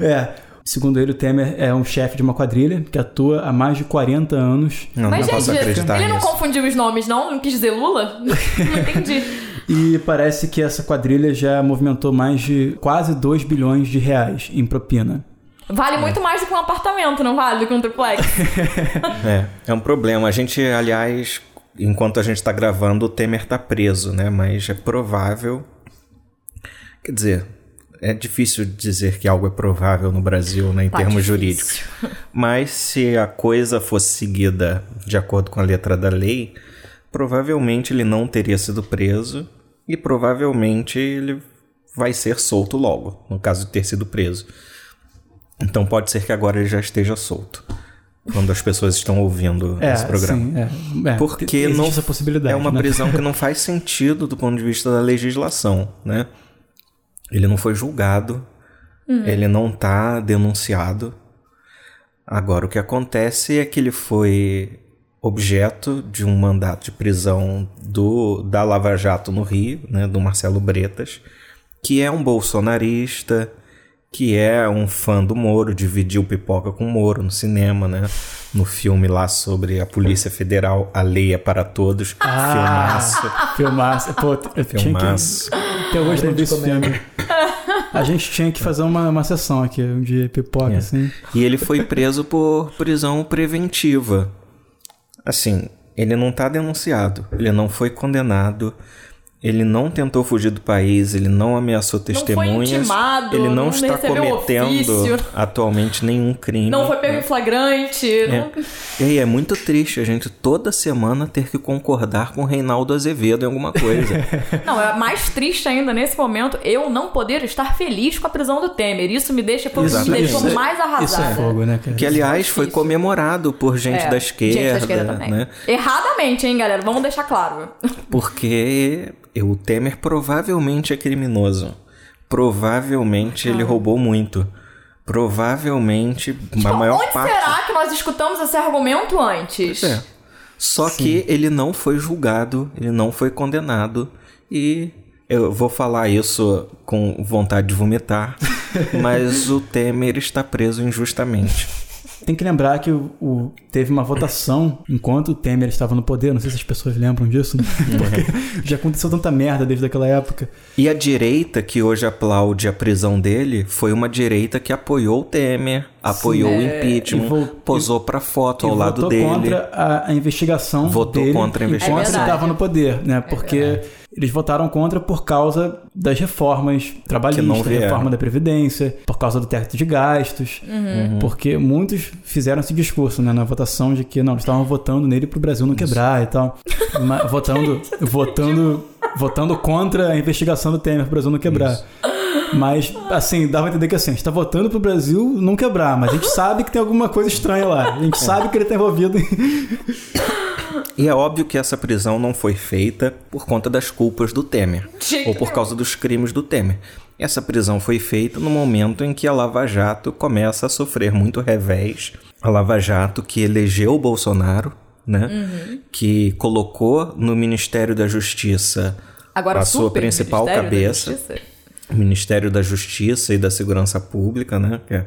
É. Segundo ele, o Temer é um chefe de uma quadrilha que atua há mais de 40 anos. Não, Mas, não posso gente, acreditar ele não nisso. confundiu os nomes, não? Não quis dizer Lula? Não entendi. E parece que essa quadrilha já movimentou mais de quase 2 bilhões de reais em propina. Vale muito mais do que um apartamento, não vale? Do que um triplex. É, é um problema. A gente, aliás, enquanto a gente tá gravando, o Temer tá preso, né? Mas é provável. Quer dizer, é difícil dizer que algo é provável no Brasil, né, em Tá termos difícil. jurídicos. Mas se a coisa fosse seguida de acordo com a letra da lei, provavelmente ele não teria sido preso e provavelmente ele vai ser solto logo, no caso de ter sido preso. Então pode ser que agora ele já esteja solto. Quando as pessoas estão ouvindo É, esse programa. sim, é. É, Porque não essa possibilidade. é uma né? prisão que não faz sentido do ponto de vista da legislação, né? Ele não foi julgado, ele não tá denunciado. Agora o que acontece é que ele foi objeto de um mandato de prisão do da Lava Jato no Rio, né, do Marcelo Bretas, que é um bolsonarista, que é um fã do Moro, dividiu pipoca com o Moro no cinema, né? No filme lá sobre a Polícia Federal, a lei é para todos. Ah, Filmaço. Filmaço. Pô, eu tinha que- Filmaço. Até hoje não vi esse filme. A gente tinha que fazer uma, uma sessão aqui, um de pipoca, É. assim. E ele foi preso por prisão preventiva. Assim, ele não tá denunciado, ele não foi condenado, ele não tentou fugir do país, ele não ameaçou foi testemunhas, intimado, ele não, não está cometendo ofício. atualmente nenhum crime. Não foi pego em flagrante. não- E aí, é muito triste a gente toda semana ter que concordar com o Reinaldo Azevedo em alguma coisa. Não, é mais triste ainda nesse momento eu não poder estar feliz com a prisão do Temer. Isso me deixa me Exatamente. deixou é- mais arrasada. Isso é fogo, né, cara? que, aliás, foi comemorado por gente, É, da esquerda, Gente da esquerda também. né? Erradamente, hein, galera? Vamos deixar claro. Porque o Temer provavelmente é criminoso. Provavelmente ele roubou muito. Provavelmente a maior Tipo, Onde parte. será que nós escutamos esse argumento antes? É. Só que ele não foi julgado, ele não foi condenado e eu vou falar isso com vontade de vomitar, mas o Temer está preso injustamente. Tem que lembrar que o, o- teve uma votação enquanto o Temer estava no poder. Não sei se as pessoas lembram disso, né? Porque já aconteceu tanta merda desde aquela época. E a direita que hoje aplaude a prisão dele foi uma direita que apoiou o Temer, apoiou o é, impeachment, vol- posou pra foto E ao lado votou dele. contra a, a investigação Votou dele contra a enquanto investigação. É verdade. estava no poder, né? Porque eles votaram contra por causa das reformas trabalhistas, reforma da Previdência, por causa do teto de gastos. Uhum. Porque muitos fizeram esse discurso né, na votação de que não, eles estavam votando nele pro Brasil não quebrar e tal. Votando, votando, votando contra a investigação do Temer pro Brasil não quebrar. Mas, assim, dava a entender que assim, a gente tá votando pro Brasil não quebrar, mas a gente sabe que tem alguma coisa estranha lá. A gente sabe que ele tá envolvido em. E é óbvio que essa prisão não foi feita por conta das culpas do Temer. Ou por causa dos crimes do Temer. Essa prisão foi feita no momento em que a Lava Jato começa a sofrer muito revés. A Lava Jato que elegeu o Bolsonaro, né? Uhum. Que colocou no Ministério da Justiça Agora, a sua principal cabeça. Ministério da Justiça e da Segurança Pública, né? Que é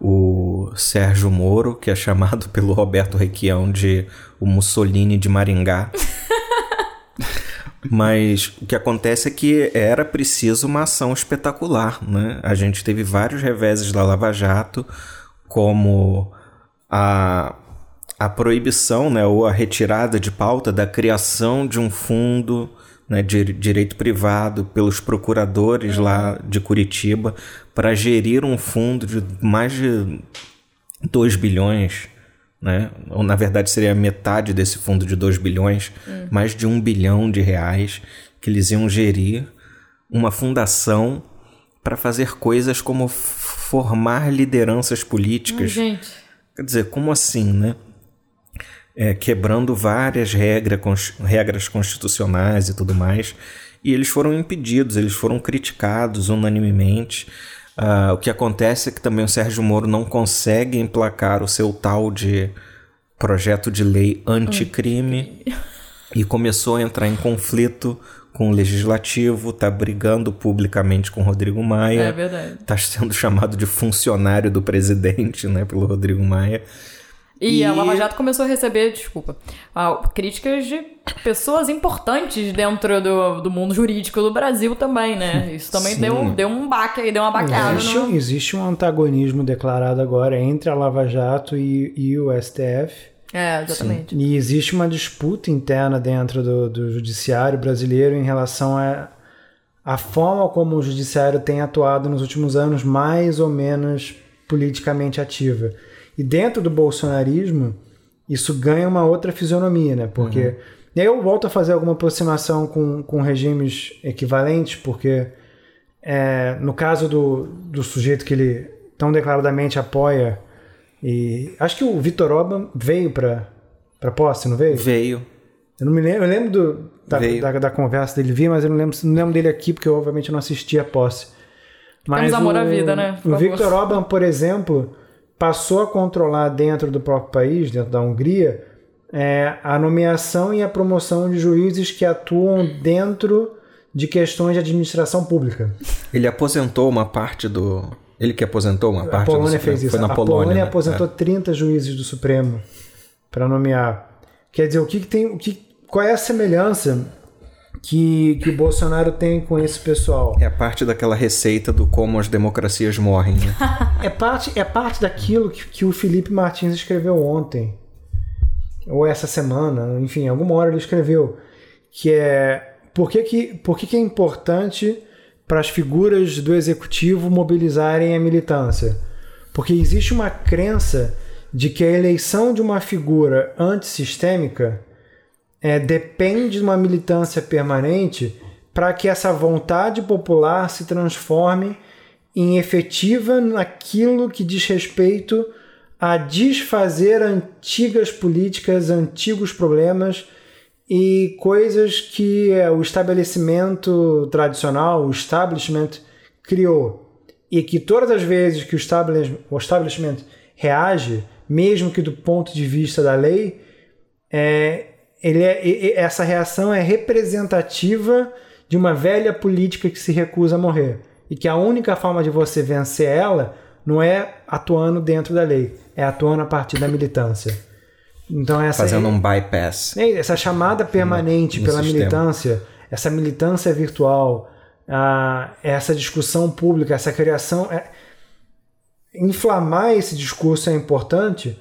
o Sérgio Moro, que é chamado pelo Roberto Requião de o Mussolini de Maringá. Mas o que acontece é que era preciso uma ação espetacular, né? A gente teve vários reveses da Lava Jato, como a, a proibição, né, ou a retirada de pauta da criação de um fundo né, de direito privado pelos procuradores lá de Curitiba para gerir um fundo de mais de 2 bilhões, né? ou na verdade seria metade desse fundo de 2 bilhões, hum. mais de um bilhão de reais que eles iam gerir uma fundação para fazer coisas como formar lideranças políticas. Hum. Quer dizer, como assim, né? É, quebrando várias regra, regras constitucionais e tudo mais. E eles foram impedidos, eles foram criticados unanimemente. Uh, o que acontece é que também o Sérgio Moro não consegue emplacar o seu tal de projeto de lei anticrime e começou a entrar em conflito com o legislativo, tá brigando publicamente com o Rodrigo Maia. É verdade. Tá sendo chamado de funcionário do presidente, né, pelo Rodrigo Maia. E, e, a Lava Jato começou a receber, desculpa, críticas de pessoas importantes dentro do, do mundo jurídico do Brasil também, né? Isso também deu, deu um baque aí, deu uma baqueada. Existe, no... existe um antagonismo declarado agora entre a Lava Jato e, e o STF. É, exatamente. Sim. E existe uma disputa interna dentro do, do judiciário brasileiro em relação a a forma como o judiciário tem atuado nos últimos anos, mais ou menos politicamente ativa. E dentro do bolsonarismo, isso ganha uma outra fisionomia, né? Porque. Uhum. E aí eu volto a fazer alguma aproximação com, com regimes equivalentes, porque é, no caso do, do sujeito que ele tão declaradamente apoia, e acho que o Vitor Orban veio para para posse, não veio? Veio. Eu não me lembro, eu lembro do, da, da, da, conversa dele vir, mas eu não lembro, não lembro dele aqui, porque eu obviamente não assisti a posse. Mas Temos amor o, à vida, né? Por o Victor Orban, por exemplo, passou a controlar dentro do próprio país, dentro da Hungria, é, a nomeação e a promoção de juízes que atuam dentro de questões de administração pública. Ele aposentou uma parte do. Ele que aposentou uma parte a Polônia do fez isso. Foi na a Polônia, Polônia né? aposentou é. 30 juízes do Supremo para nomear. Quer dizer, o que, que tem. O que, qual é a semelhança que, que o Bolsonaro tem com esse pessoal. É parte daquela receita do como as democracias morrem. Né? é, parte, é parte daquilo que, que o Felipe Martins escreveu ontem. Ou essa semana, enfim, alguma hora ele escreveu. Que é por que, que, por que, que é importante para as figuras do executivo mobilizarem a militância? Porque existe uma crença de que a eleição de uma figura antissistêmica é, depende de uma militância permanente para que essa vontade popular se transforme em efetiva naquilo que diz respeito a desfazer antigas políticas, antigos problemas e coisas que é, o estabelecimento tradicional, o establishment, criou. E que todas as vezes que o establishment, o establishment reage, mesmo que do ponto de vista da lei, é, ele é, essa reação é representativa de uma velha política que se recusa a morrer. E que a única forma de você vencer ela não é atuando dentro da lei, é atuando a partir da militância. Então essa fazendo um bypass. É, essa chamada permanente no, no pela sistema. militância, essa militância virtual, a, essa discussão pública, essa criação, é, inflamar esse discurso é importante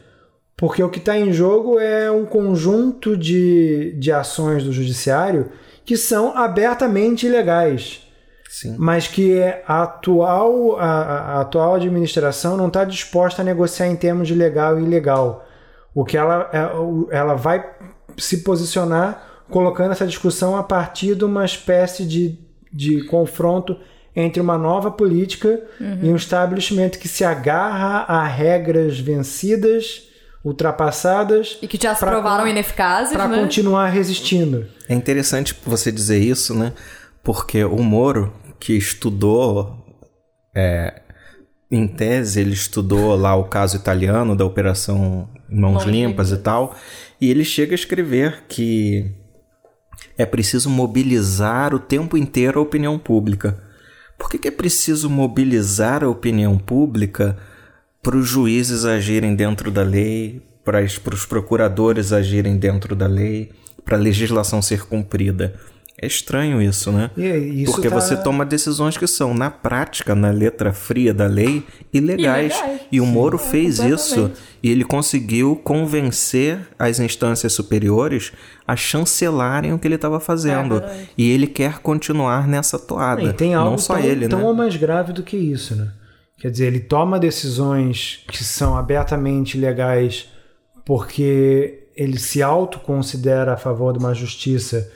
porque o que está em jogo é um conjunto de, de ações do judiciário que são abertamente ilegais. Sim. Mas que a atual, a, a atual administração não está disposta a negociar em termos de legal e ilegal. O que ela, é, ela vai se posicionar colocando essa discussão a partir de uma espécie de, de confronto entre uma nova política uhum. e um estabelecimento que se agarra a regras vencidas ultrapassadas. E que já se provaram ineficazes, Para né? continuar resistindo. É interessante você dizer isso, né? Porque o Moro, que estudou, é, em tese, ele estudou lá o caso italiano da Operação Mãos, Mãos Limpas e tal, e ele chega a escrever que é preciso mobilizar o tempo inteiro a opinião pública. Por que, que é preciso mobilizar a opinião pública para os juízes agirem dentro da lei, para os procuradores agirem dentro da lei, para a legislação ser cumprida? É estranho isso, né? Isso Porque tá... você toma decisões que são, na prática, na letra fria da lei, ilegais. Ilegais. E o Moro Sim, fez é, isso e ele conseguiu convencer as instâncias superiores a chancelarem o que ele estava fazendo. É e ele quer continuar nessa toada. E tem algo Não só tão, ele, tão né? mais grave do que isso, né? Quer dizer, ele toma decisões que são abertamente legais porque ele se autoconsidera a favor de uma justiça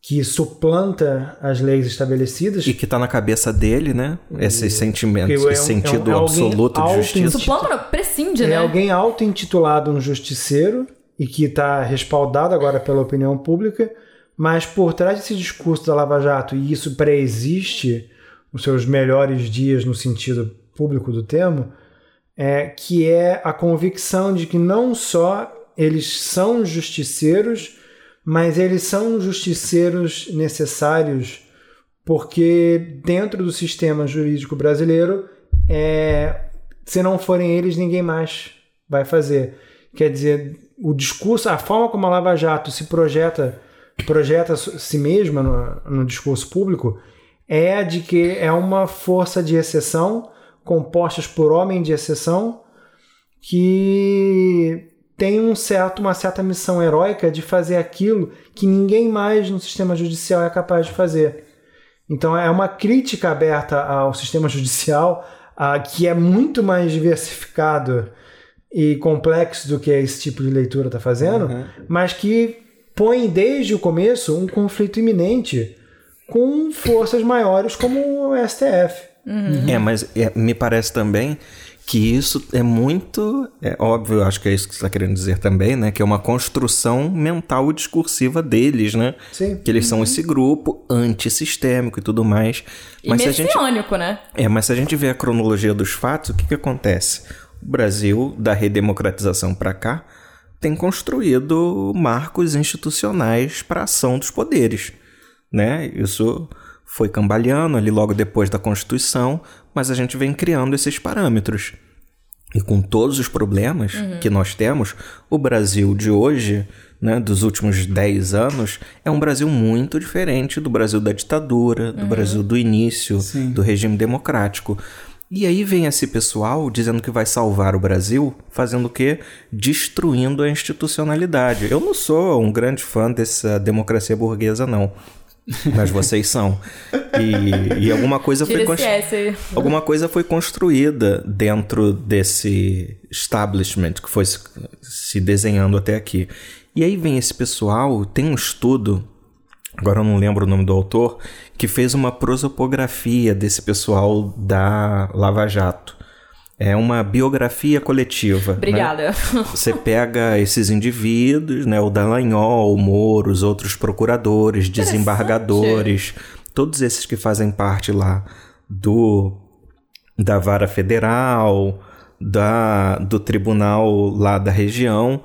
que suplanta as leis estabelecidas. E que tá na cabeça dele, né? Esse sentimento, Porque é um- esse sentido é um- é alguém absoluto de justiça. Suplanta, não, prescinde, é né? alguém auto-intitulado um justiceiro e que está respaldado agora pela opinião pública, mas por trás desse discurso da Lava Jato, e isso pré-existe os seus melhores dias no sentido público do termo, é que é a convicção de que não só eles são justiceiros, mas eles são justiceiros necessários porque dentro do sistema jurídico brasileiro, é, se não forem eles, ninguém mais vai fazer. Quer dizer, o discurso, a forma como a Lava Jato se projeta, projeta si mesma no, no discurso público, é de que é uma força de exceção, compostas por homem de exceção, que tem um certo, uma certa missão heróica de fazer aquilo que ninguém mais no sistema judicial é capaz de fazer. Então é uma crítica aberta ao sistema judicial ah, que é muito mais diversificado e complexo do que esse tipo de leitura está fazendo, mas que põe desde o começo um conflito iminente com forças maiores como o STF. É, mas é, me parece também que isso é muito. É óbvio, acho que é isso que você está querendo dizer também, né? Que é uma construção mental e discursiva deles, né? Sim. Que eles são esse grupo antissistêmico e tudo mais. E Mas se a gente. messiânico, né? É, mas se a gente vê a cronologia dos fatos, o que, que acontece? O Brasil, da redemocratização para cá, tem construído marcos institucionais para a ação dos poderes. Né? Isso foi cambaleando ali logo depois da Constituição, mas a gente vem criando esses parâmetros. E com todos os problemas que nós temos, o Brasil de hoje, né, dos últimos 10 anos, é um Brasil muito diferente do Brasil da ditadura, do Brasil do início do regime democrático. E aí vem esse pessoal dizendo que vai salvar o Brasil, fazendo o quê? Destruindo a institucionalidade. Eu não sou um grande fã dessa democracia burguesa, não. Mas vocês são. E, e alguma coisa foi. Alguma coisa foi construída dentro desse establishment que foi se desenhando até aqui. E aí vem esse pessoal, tem um estudo, agora eu não lembro o nome do autor, que fez uma prosopografia desse pessoal da Lava Jato. É uma biografia coletiva. né? Obrigada. Você pega esses indivíduos, né, o Dallagnol, o Moro, os outros procuradores, desembargadores, todos esses que fazem parte lá do da vara federal, da do tribunal lá da região,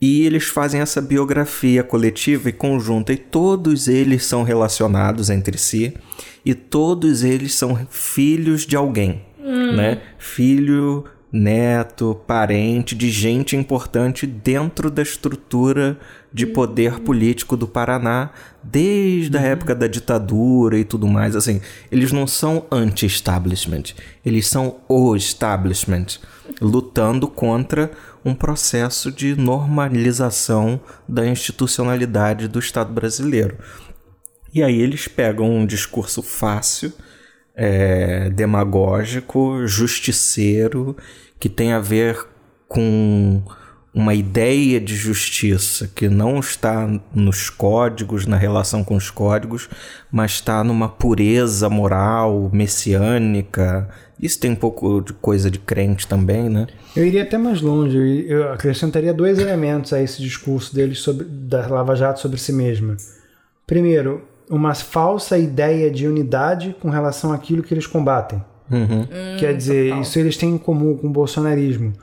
e eles fazem essa biografia coletiva e conjunta e todos eles são relacionados entre si e todos eles são filhos de alguém, né? Filho, neto, parente de gente importante dentro da estrutura de poder político do Paraná desde a época da ditadura e tudo mais, assim, eles não são anti-establishment, eles são o establishment, lutando contra um processo de normalização da institucionalidade do Estado brasileiro. E aí eles pegam um discurso fácil, é, demagógico, justiceiro, que tem a ver com uma ideia de justiça que não está nos códigos, na relação com os códigos, mas está numa pureza moral, messiânica. Isso tem um pouco de coisa de crente também, né? Eu iria até mais longe, eu acrescentaria dois elementos a esse discurso deles sobre, da Lava Jato sobre si mesma. Primeiro, uma falsa ideia de unidade com relação àquilo que eles combatem. Uhum. Quer dizer, total. isso eles têm em comum com o bolsonarismo.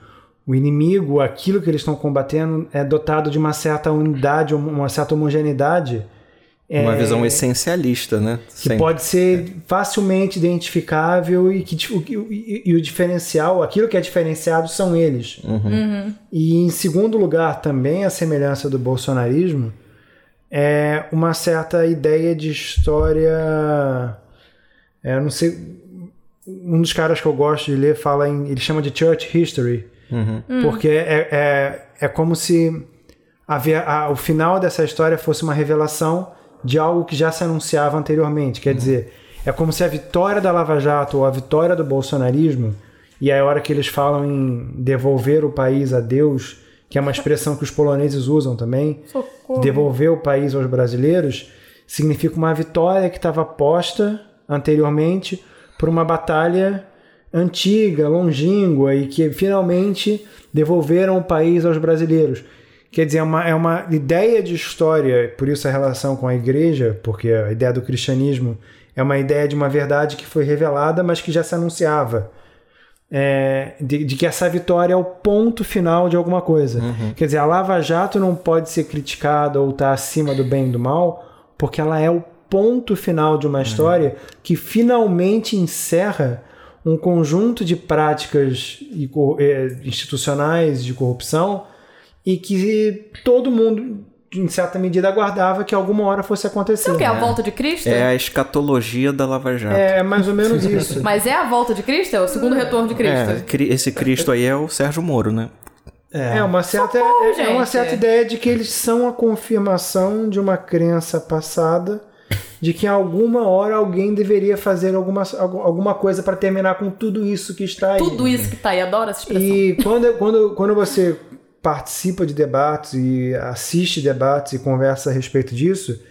O inimigo, aquilo que eles estão combatendo, é dotado de uma certa unidade, uma certa homogeneidade Uma é, visão essencialista, né? que Sempre. pode ser facilmente identificável e que o, e, e o diferencial, aquilo que é diferenciado são eles. E em segundo lugar, também a semelhança do bolsonarismo é uma certa ideia de história. é, não sei. Um dos caras que eu gosto de ler fala em. Ele chama de Church History. Porque é, é, é como se havia, a- o final dessa história fosse uma revelação de algo que já se anunciava anteriormente. Quer dizer, é como se a vitória da Lava Jato ou a vitória do bolsonarismo, e a hora que eles falam em devolver o país a Deus, que é uma expressão que os poloneses usam também, Socorro. devolver o país aos brasileiros, significa uma vitória que estava posta anteriormente por uma batalha antiga, longínqua e que finalmente devolveram o país aos brasileiros. Quer dizer, é uma, é uma ideia de história, por isso a relação com a igreja, porque a ideia do cristianismo é uma ideia de uma verdade que foi revelada, mas que já se anunciava. É, de, de que essa vitória é o ponto final de alguma coisa. Quer dizer, a Lava Jato não pode ser criticada ou estar acima do bem e do mal, porque ela é o ponto final de uma história que finalmente encerra um conjunto de práticas eh, institucionais de corrupção e que todo mundo, em certa medida, aguardava que alguma hora fosse acontecer. Sabe o que é a volta de Cristo? É a escatologia da Lava Jato. É mais ou menos isso. Mas é a volta de Cristo? É o segundo retorno de Cristo? É, esse Cristo aí é o Sérgio Moro, né? É uma certa, Socorro, é, é uma certa ideia de que eles são a confirmação de uma crença passada de que em alguma hora alguém deveria fazer alguma, algu- alguma coisa para terminar com tudo isso que está aí. Tudo isso que tá aí, adoro essa expressão. E quando, quando, quando você participa de debates e assiste debates e conversa a respeito disso,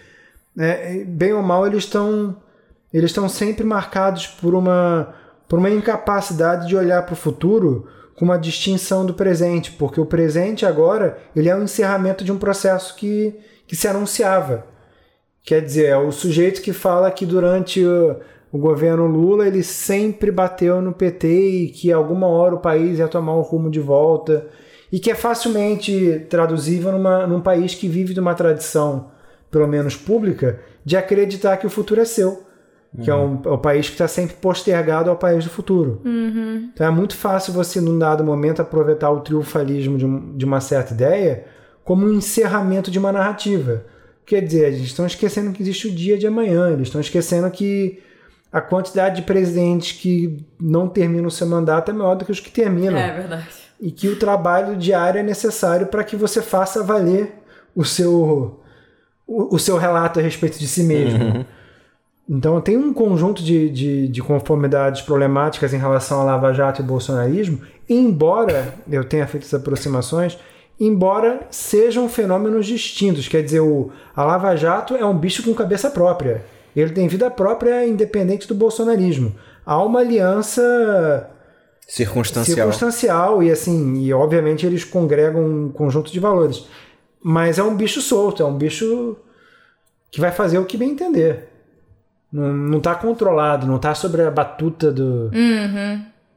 né, bem ou mal eles estão eles estão sempre marcados por uma por uma incapacidade de olhar para o futuro com uma distinção do presente, porque o presente agora ele é o encerramento de um processo que, que se anunciava. Quer dizer, é o sujeito que fala que durante o, o governo Lula ele sempre bateu no PT e que alguma hora o país ia tomar o rumo de volta e que é facilmente traduzível numa, num país que vive de uma tradição, pelo menos pública, de acreditar que o futuro é seu. Que é, um, é o país que está sempre postergado ao país do futuro. Então é muito fácil você, num dado momento, aproveitar o triunfalismo de, um- de uma certa ideia como um encerramento de uma narrativa. Quer dizer, eles estão esquecendo que existe o dia de amanhã, eles estão esquecendo que a quantidade de presidentes que não terminam o seu mandato é maior do que os que terminam. É verdade. E que o trabalho diário é necessário para que você faça valer o seu, o, o seu relato a respeito de si mesmo. Então tem um conjunto de, de, de conformidades problemáticas em relação a Lava Jato e bolsonarismo, embora eu tenha feito essas aproximações, embora sejam fenômenos distintos. Quer dizer, o, a Lava Jato é um bicho com cabeça própria. Ele tem vida própria independente do bolsonarismo. Há uma aliança Circunstancial. circunstancial e assim, e obviamente eles congregam um conjunto de valores. Mas é um bicho solto, é um bicho que vai fazer o que bem entender. Não, não tá controlado, não tá sobre a batuta do,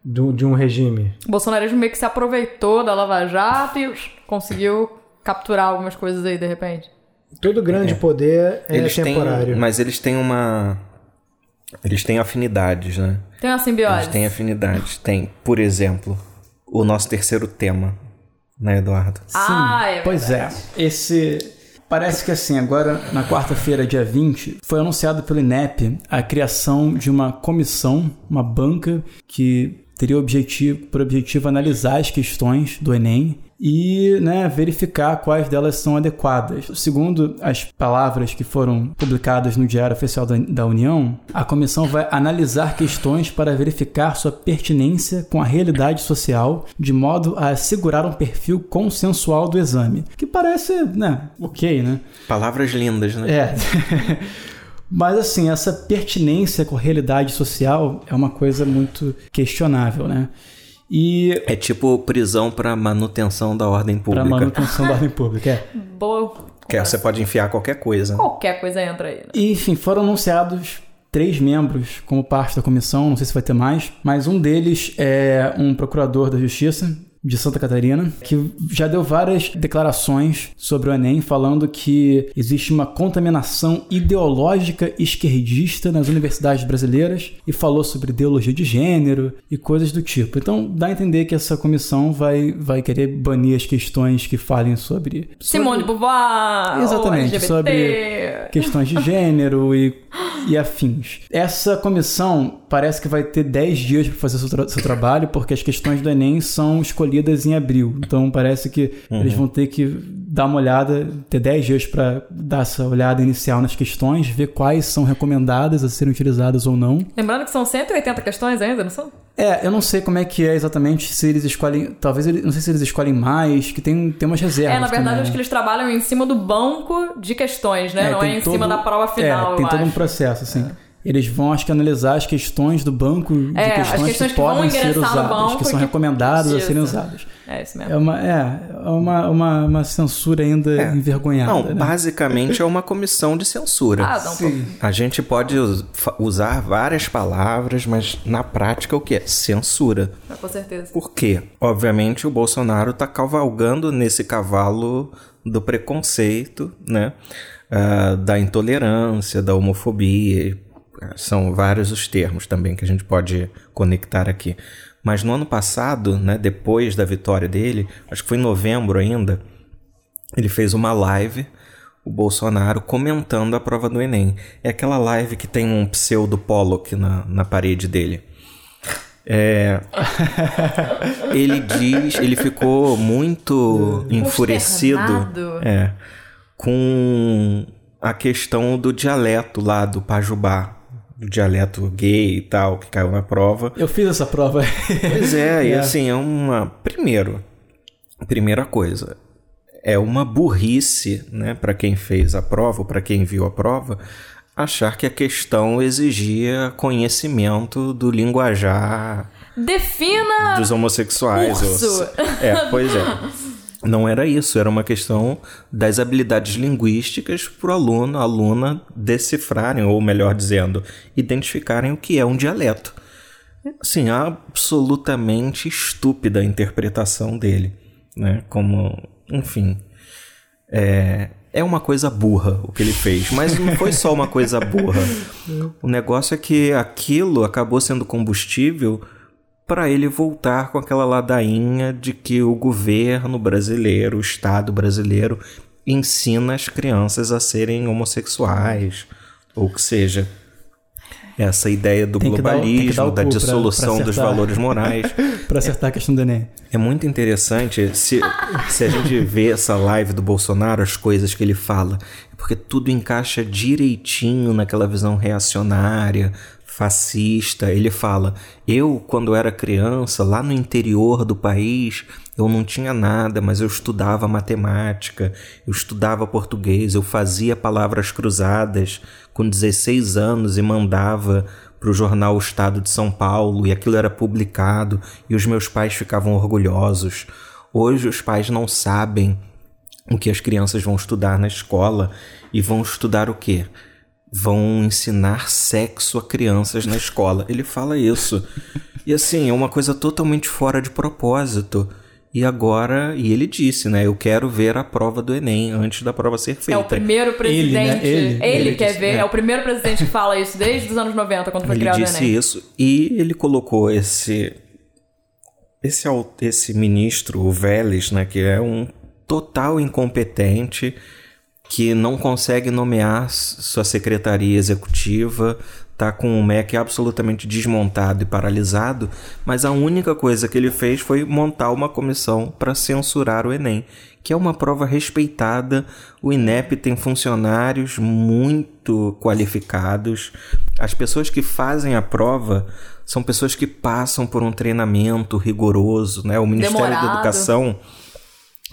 do- de um regime. O bolsonarismo meio que se aproveitou da Lava Jato e conseguiu capturar algumas coisas aí de repente. Todo grande poder é Eles temporário. têm, mas eles têm uma eles têm afinidades, né? Tem uma simbiose. Eles têm afinidades. Tem, por exemplo, o nosso terceiro tema, né, Eduardo? Ah, é Pois é, esse. Parece que assim, agora na quarta-feira, dia 20, foi anunciado pelo INEP a criação de uma comissão, uma banca, que teria objetivo, por objetivo analisar as questões do Enem e né, verificar quais delas são adequadas. Segundo as palavras que foram publicadas no Diário Oficial da, da União, a comissão vai analisar questões para verificar sua pertinência com a realidade social, de modo a assegurar um perfil consensual do exame. Que parece, né, ok, né? Palavras lindas, né? É. Mas assim, essa pertinência com a realidade social é uma coisa muito questionável, né? E É tipo prisão para manutenção da ordem para pública. manutenção da ordem pública, é. Boa Que aí você pode enfiar qualquer coisa. Qualquer coisa entra aí. Né? E, enfim, foram anunciados três membros como parte da comissão, não sei se vai ter mais, mas um deles é um procurador da justiça, de Santa Catarina, que já deu várias declarações sobre o Enem, falando que existe uma contaminação ideológica esquerdista nas universidades brasileiras e falou sobre ideologia de gênero e coisas do tipo. Então, dá a entender que essa comissão vai, vai querer banir as questões que falem sobre. sobre... Simone Beauvoir! Exatamente, sobre questões de gênero e, e afins. Essa comissão parece que vai ter 10 dias para fazer seu, tra seu trabalho, porque as questões do Enem são escolhidas em abril. Então parece que uhum. eles vão ter que dar uma olhada, ter 10 dias para dar essa olhada inicial nas questões, ver quais são recomendadas a serem utilizadas ou não. Lembrando que são 180 questões ainda, não são? É, eu não sei como é que é exatamente se eles escolhem. Talvez eles, não sei se eles escolhem mais, que tem, tem umas reservas. É, na verdade, também. acho que eles trabalham em cima do banco de questões, né? É, não é em todo, cima da prova final. É, tem todo acho. um processo, assim. É eles vão, acho que, analisar as questões do banco de é, questões, questões, que, que podem ser usadas, que são que... recomendadas isso. a serem usadas. É isso mesmo. É uma, é, é uma, uma, uma censura ainda é. envergonhada. Não, né? basicamente é uma comissão de censura. Ah, não, Sim. A gente pode usar várias palavras, mas na prática o que é? Censura. Ah, com certeza. Por quê? Obviamente o Bolsonaro está cavalgando nesse cavalo do preconceito, né? Uh, da intolerância, da homofobia, são vários os termos também que a gente pode conectar aqui. Mas no ano passado, né, depois da vitória dele, acho que foi em novembro ainda, ele fez uma live, o Bolsonaro comentando a prova do Enem. É aquela live que tem um pseudo Pollock na, na parede dele. É, ele diz, ele ficou muito enfurecido é, com a questão do dialeto lá do Pajubá, do dialeto gay e tal, que caiu na prova. Eu fiz essa prova. Pois é, é. e assim, é uma. Primeiro, primeira coisa, é uma burrice, né, para quem fez a prova, para quem viu a prova, achar que a questão exigia conhecimento do linguajar. Defina! Dos homossexuais. Urso. É, pois é. Não era isso, era uma questão das habilidades linguísticas para o aluno, a aluna decifrarem, ou melhor dizendo, identificarem o que é um dialeto. Assim, absolutamente estúpida a interpretação dele, né? Como, enfim, é, é uma coisa burra o que ele fez, mas não foi só uma coisa burra. O negócio é que aquilo acabou sendo combustível para ele voltar com aquela ladainha de que o governo brasileiro, o Estado brasileiro, ensina as crianças a serem homossexuais, ou que seja. Essa ideia do globalismo, dar, da dissolução pra, pra dos valores morais. para acertar é, a questão do Enem. É muito interessante se, se a gente vê essa live do Bolsonaro, as coisas que ele fala, porque tudo encaixa direitinho naquela visão reacionária, fascista. Ele fala: Eu, quando era criança, lá no interior do país, eu não tinha nada, mas eu estudava matemática, eu estudava português, eu fazia palavras cruzadas com 16 anos e mandava para o jornal o Estado de São Paulo e aquilo era publicado e os meus pais ficavam orgulhosos. Hoje os pais não sabem o que as crianças vão estudar na escola e vão estudar o quê? Vão ensinar sexo a crianças na escola. Ele fala isso. E assim, é uma coisa totalmente fora de propósito. E agora, e ele disse, né? Eu quero ver a prova do Enem antes da prova ser feita. É o primeiro presidente. Ele, né? ele, ele, ele quer disse, ver. É. é. o primeiro presidente que fala isso desde os anos 90, quando foi ele criado o Enem. Ele disse isso. E ele colocou esse. Esse, esse ministro, o Vélez, né? Que é um total incompetente que não consegue nomear sua secretaria executiva, tá com o MEC absolutamente desmontado e paralisado, mas a única coisa que ele fez foi montar uma comissão para censurar o Enem, que é uma prova respeitada. O INEP tem funcionários muito qualificados. As pessoas que fazem a prova são pessoas que passam por um treinamento rigoroso, né? O Ministério Demorado. da Educação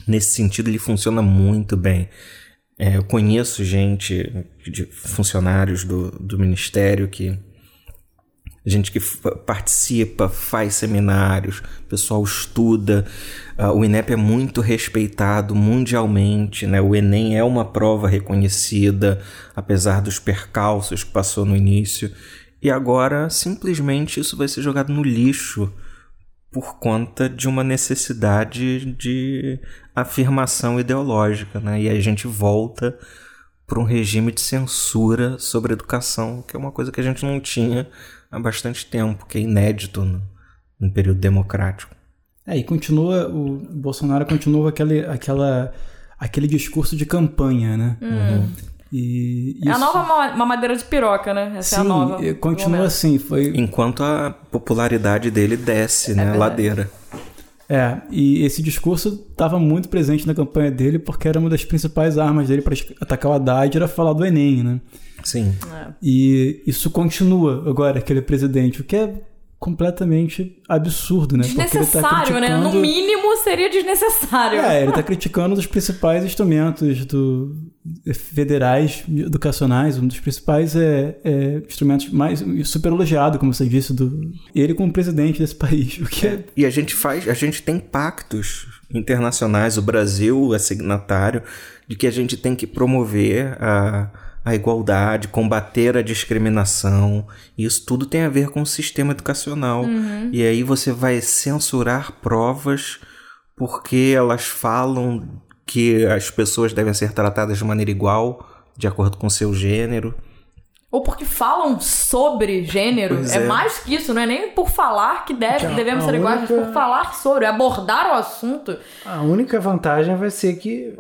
nesse sentido ele funciona muito bem. É, eu conheço gente, de funcionários do, do ministério que gente que participa, faz seminários, o pessoal estuda. Uh, o INEP é muito respeitado mundialmente, né? O Enem é uma prova reconhecida, apesar dos percalços que passou no início. E agora, simplesmente, isso vai ser jogado no lixo por conta de uma necessidade de afirmação ideológica, né? E a gente volta para um regime de censura sobre educação, que é uma coisa que a gente não tinha há bastante tempo, que é inédito no, no período democrático. É, e continua, o Bolsonaro continua aquele, aquela, aquele discurso de campanha, né? Hum. Uhum. E isso... É a nova mamadeira de piroca, né? Essa Sim, é a nova. continua assim. Foi... Enquanto a popularidade dele desce, é né? Verdade. Ladeira. É, e esse discurso estava muito presente na campanha dele porque era uma das principais armas dele para atacar o Haddad, era falar do Enem, né? Sim. É. E isso continua agora, aquele presidente, o que é completamente absurdo, né? Desnecessário, tá criticando... né? No mínimo seria desnecessário. É, ele está criticando um dos principais instrumentos do, federais educacionais, um dos principais é, é, instrumentos mais super elogiado, como você disse, do ele como presidente desse país. O que é... E a gente faz, a gente tem pactos internacionais, o Brasil é signatário de que a gente tem que promover a a igualdade, combater a discriminação. Isso tudo tem a ver com o sistema educacional. Uhum. E aí você vai censurar provas porque elas falam que as pessoas devem ser tratadas de maneira igual, de acordo com seu gênero. Ou porque falam sobre gênero. É, é, mais que isso, não é nem por falar que deve, então, devemos ser única... iguais, mas por falar sobre, abordar o assunto. A única vantagem vai ser que,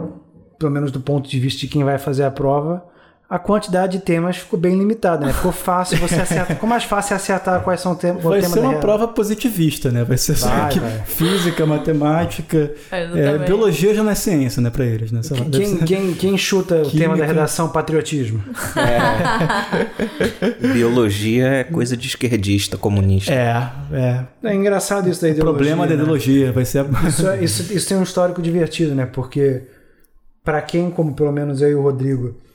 pelo menos do ponto de vista de quem vai fazer a prova, a quantidade de temas ficou bem limitada, né? Ficou fácil você acertar. Ficou mais fácil acertar quais são os temas. Vai ser uma prova positivista, né? Vai ser só vai, que vai. física, matemática. É, é, biologia já não é ciência, né, para eles, né? Quem, quem, quem, quem, chuta Química. o tema da redação patriotismo? É. biologia é coisa de esquerdista, comunista. É, é. É engraçado isso da ideologia. O problema né? da ideologia vai ser. Isso, é, isso, isso tem um histórico divertido, né? Porque para quem, como pelo menos eu e o Rodrigo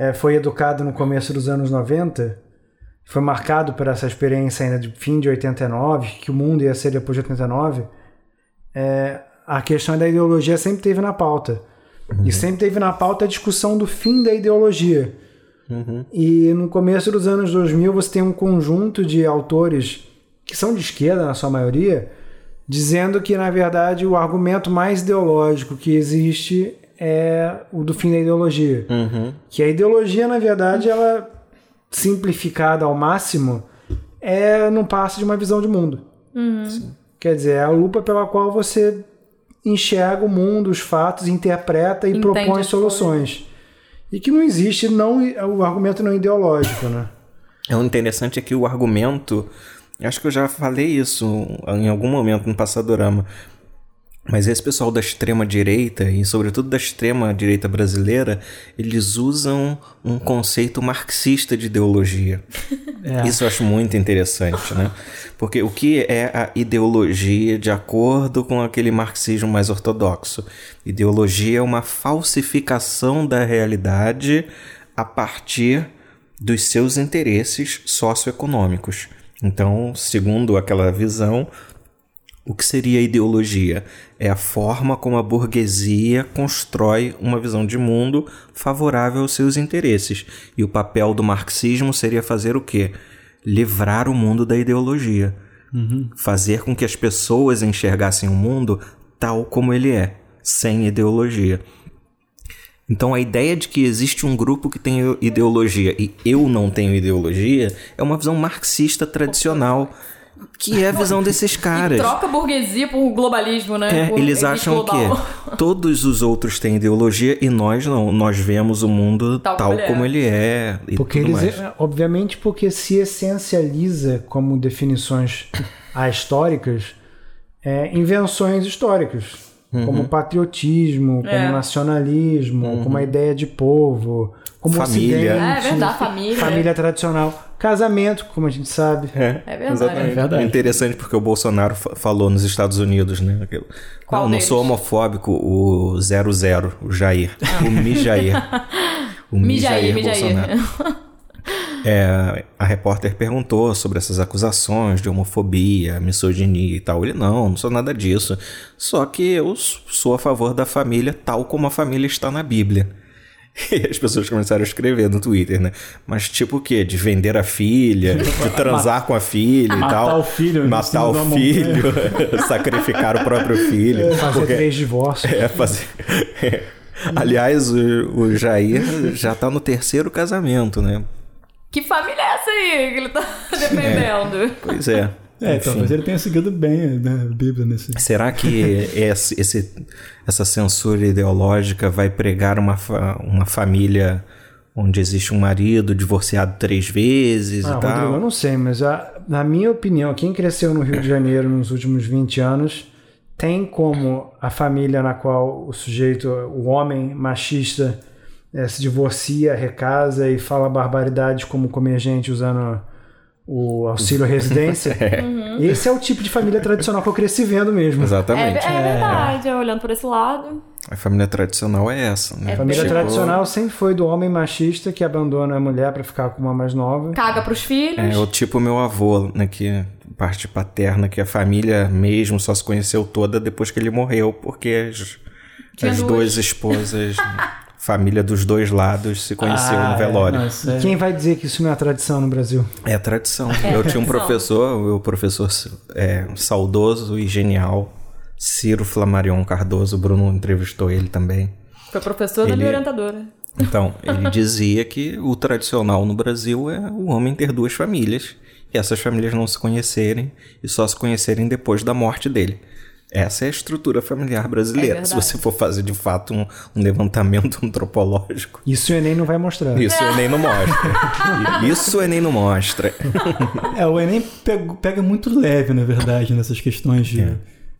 é, foi educado no começo dos anos 90, foi marcado por essa experiência ainda de fim de 89, que o mundo ia ser depois de 89, é, a questão da ideologia sempre teve na pauta. Uhum. E sempre teve na pauta a discussão do fim da ideologia. Uhum. E no começo dos anos 2000 você tem um conjunto de autores que são de esquerda na sua maioria, dizendo que na verdade o argumento mais ideológico que existe é o do fim da ideologia. Uhum. Que a ideologia, na verdade, ela simplificada ao máximo, é não passa de uma visão de mundo. Uhum. Quer dizer, é a lupa pela qual você enxerga o mundo, os fatos, interpreta e Entende propõe soluções. E que não existe não o argumento não ideológico, né? É o interessante é que o argumento, acho que eu já falei isso em algum momento no Passadorama, mas esse pessoal da extrema direita, e sobretudo da extrema direita brasileira, eles usam um conceito marxista de ideologia. É. Isso eu acho muito interessante, né? Porque o que é a ideologia de acordo com aquele marxismo mais ortodoxo? Ideologia é uma falsificação da realidade a partir dos seus interesses socioeconômicos. Então, segundo aquela visão, o que seria ideologia? É a forma como a burguesia constrói uma visão de mundo favorável aos seus interesses. E o papel do marxismo seria fazer o quê? Livrar o mundo da ideologia. Uhum. Fazer com que as pessoas enxergassem o mundo tal como ele é, sem ideologia. Então a ideia de que existe um grupo que tem ideologia e eu não tenho ideologia é uma visão marxista tradicional que é a visão desses caras. E troca a burguesia por globalismo, né? É, por eles acham que todos os outros têm ideologia e nós não. Nós vemos o mundo tal, tal como, ele é. Como ele é porque eles, mais. obviamente, porque se essencializa como definições ahistóricas é, invenções históricas. Uhum. Como patriotismo, é. como nacionalismo, uhum. como a ideia de povo, como família. é verdade, família. Família tradicional. Casamento, como a gente sabe. É, é verdade. É verdade. É interessante porque o Bolsonaro falou nos Estados Unidos, né? Qual não, não sou homofóbico, o 00, o Jair. Ah. O Mi Jair. O Mi Jair, Bolsonaro. É, a repórter perguntou sobre essas acusações de homofobia, misoginia e tal. Ele, não, não sou nada disso. Só que eu sou a favor da família tal como a família está na Bíblia. E as pessoas começaram a escrever no Twitter, né? Mas tipo o quê? De vender a filha, de transar com a filha e tal. Matar o filho. Matar o filho, sacrificar o próprio filho. Fazer Porque- três divórcios. é, fazer. Aliás, o, o Jair já tá no terceiro casamento, né? Que família é essa aí que ele tá defendendo? Pois é. É, Enfim. talvez ele tenha seguido bem né, a Bíblia nesse. Será que esse, esse- essa censura ideológica vai pregar uma, fa- uma família onde existe um marido divorciado três vezes Ah, e Rodrigo, eu tal? não sei, mas a- na minha opinião, quem cresceu no Rio de Janeiro nos últimos 20 anos tem como a família na qual o sujeito, o homem machista, eh, se divorcia, recasa e fala barbaridades como comer gente usando o auxílio residência. Esse é o tipo de família tradicional que eu cresci vendo mesmo. É, Exatamente. é verdade, olhando por esse lado. A família tradicional é essa, né? É A família Tipo- tradicional sempre foi do homem machista que abandona a mulher pra ficar com uma mais nova. Caga pros filhos. É o tipo meu avô, né? Que parte paterna, que a família mesmo só se conheceu toda depois que ele morreu, porque as, as duas. duas esposas, família dos dois lados, se conheceu Ah, no velório. É, não, isso é- Quem vai dizer que isso não é tradição no Brasil? É tradição. eu tinha um professor, o professor é, saudoso e genial, Ciro Flamarion Cardoso, o Bruno entrevistou ele também. Foi professor da Ele- minha orientadora. Então, ele dizia que o tradicional no Brasil é o homem ter duas famílias e essas famílias não se conhecerem e só se conhecerem depois da morte dele. Essa é a estrutura familiar brasileira. É se você for fazer de fato um, um levantamento antropológico, Isso o Enem não vai mostrar. isso o Enem não mostra. Isso o Enem não mostra. É, o Enem pega, pega muito leve, na verdade, nessas questões de.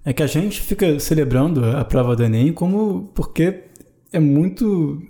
É. que a gente fica celebrando a prova do Enem como. porque é muito.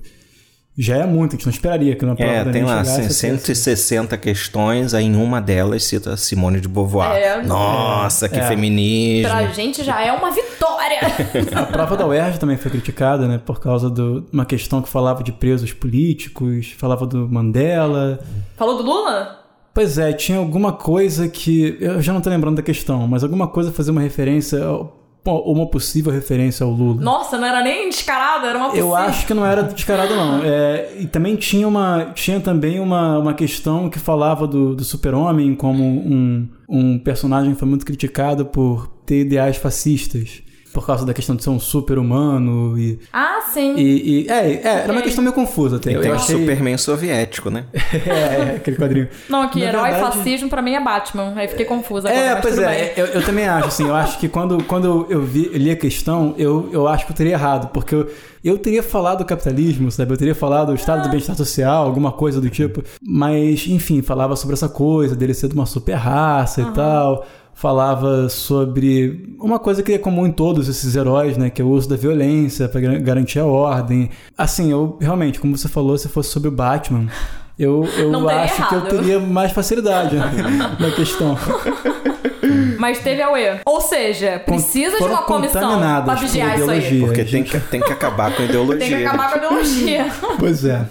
Já é muito, a gente não esperaria que na prova É, do tem lá assim, a ter- 160 questões, aí em uma delas cita Simone de Beauvoir. É. Nossa, que É. feminismo. Pra gente já é uma vitória. A prova da UERJ também foi criticada, né? Por causa de uma questão que falava de presos políticos, falava do Mandela. Falou do Lula? Pois é, tinha alguma coisa que. Eu já não tô lembrando da questão, mas alguma coisa fazia uma referência. ao- uma possível referência ao Lula. Nossa, não era nem descarado, era uma Eu possível. acho que não era descarado, não. É, e também tinha, uma, tinha também uma, uma questão que falava do, do super-homem como um, um personagem que foi muito criticado por ter ideais fascistas. Por causa da questão de ser um super-humano e, Ah, sim. e, e- é, é, era uma questão meio confusa até. E Eu o achei... Superman soviético, né? é, é, aquele quadrinho. Não, aqui, Na herói verdade- fascismo pra mim é Batman. Aí fiquei confusa agora, É, pois é, eu, eu também acho, assim, eu acho que quando, quando eu vi, li a questão, eu, eu acho que eu teria errado, porque eu, eu teria falado do capitalismo, sabe? Eu teria falado do estado do bem-estar social, alguma coisa do tipo, mas, enfim, falava sobre essa coisa dele ser de uma super raça e tal, falava sobre uma coisa que é comum em todos esses heróis, né, que é o uso da violência para garantir a ordem. Assim, eu realmente, como você falou, se fosse sobre o Batman, eu, eu acho que eu errado. teria mais facilidade na questão. Mas teve a UE. Ou seja, precisa de uma comissão pra vigiar isso aí. ideologia. Porque a tem gente- que, tem que acabar com a ideologia. Tem que acabar com a ideologia. Pois é.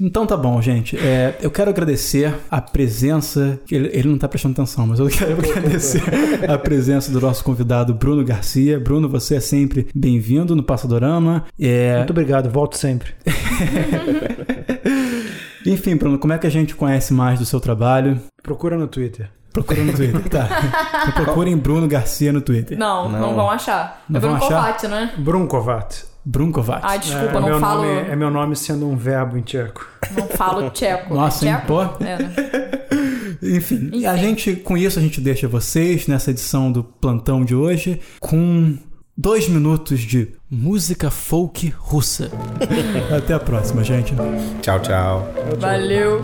Então tá bom, gente. É, eu quero agradecer a presença. Ele, ele não tá prestando atenção, mas eu quero agradecer a presença do nosso convidado Bruno Garcia. Bruno, você é sempre bem-vindo no Passadorama. É, Muito obrigado, volto sempre. enfim, Bruno, como é que a gente conhece mais do seu trabalho? Procura no Twitter. Procura no Twitter, tá? Então procurem Bruno Garcia no Twitter. Não, não, Não. vão achar. Não é Bruno vão achar? Covati, né? Brunkovat. Ah, desculpa, é, não meu falo. Nome, é meu nome sendo um verbo em tcheco. Não falo tcheco. Nossa, hein, tcheco? pô. É, né? Enfim, Enfim. a gente, com isso, a gente deixa vocês nessa edição do plantão de hoje com dois minutos de música folk russa. Até a próxima, gente. Tchau, tchau. Valeu.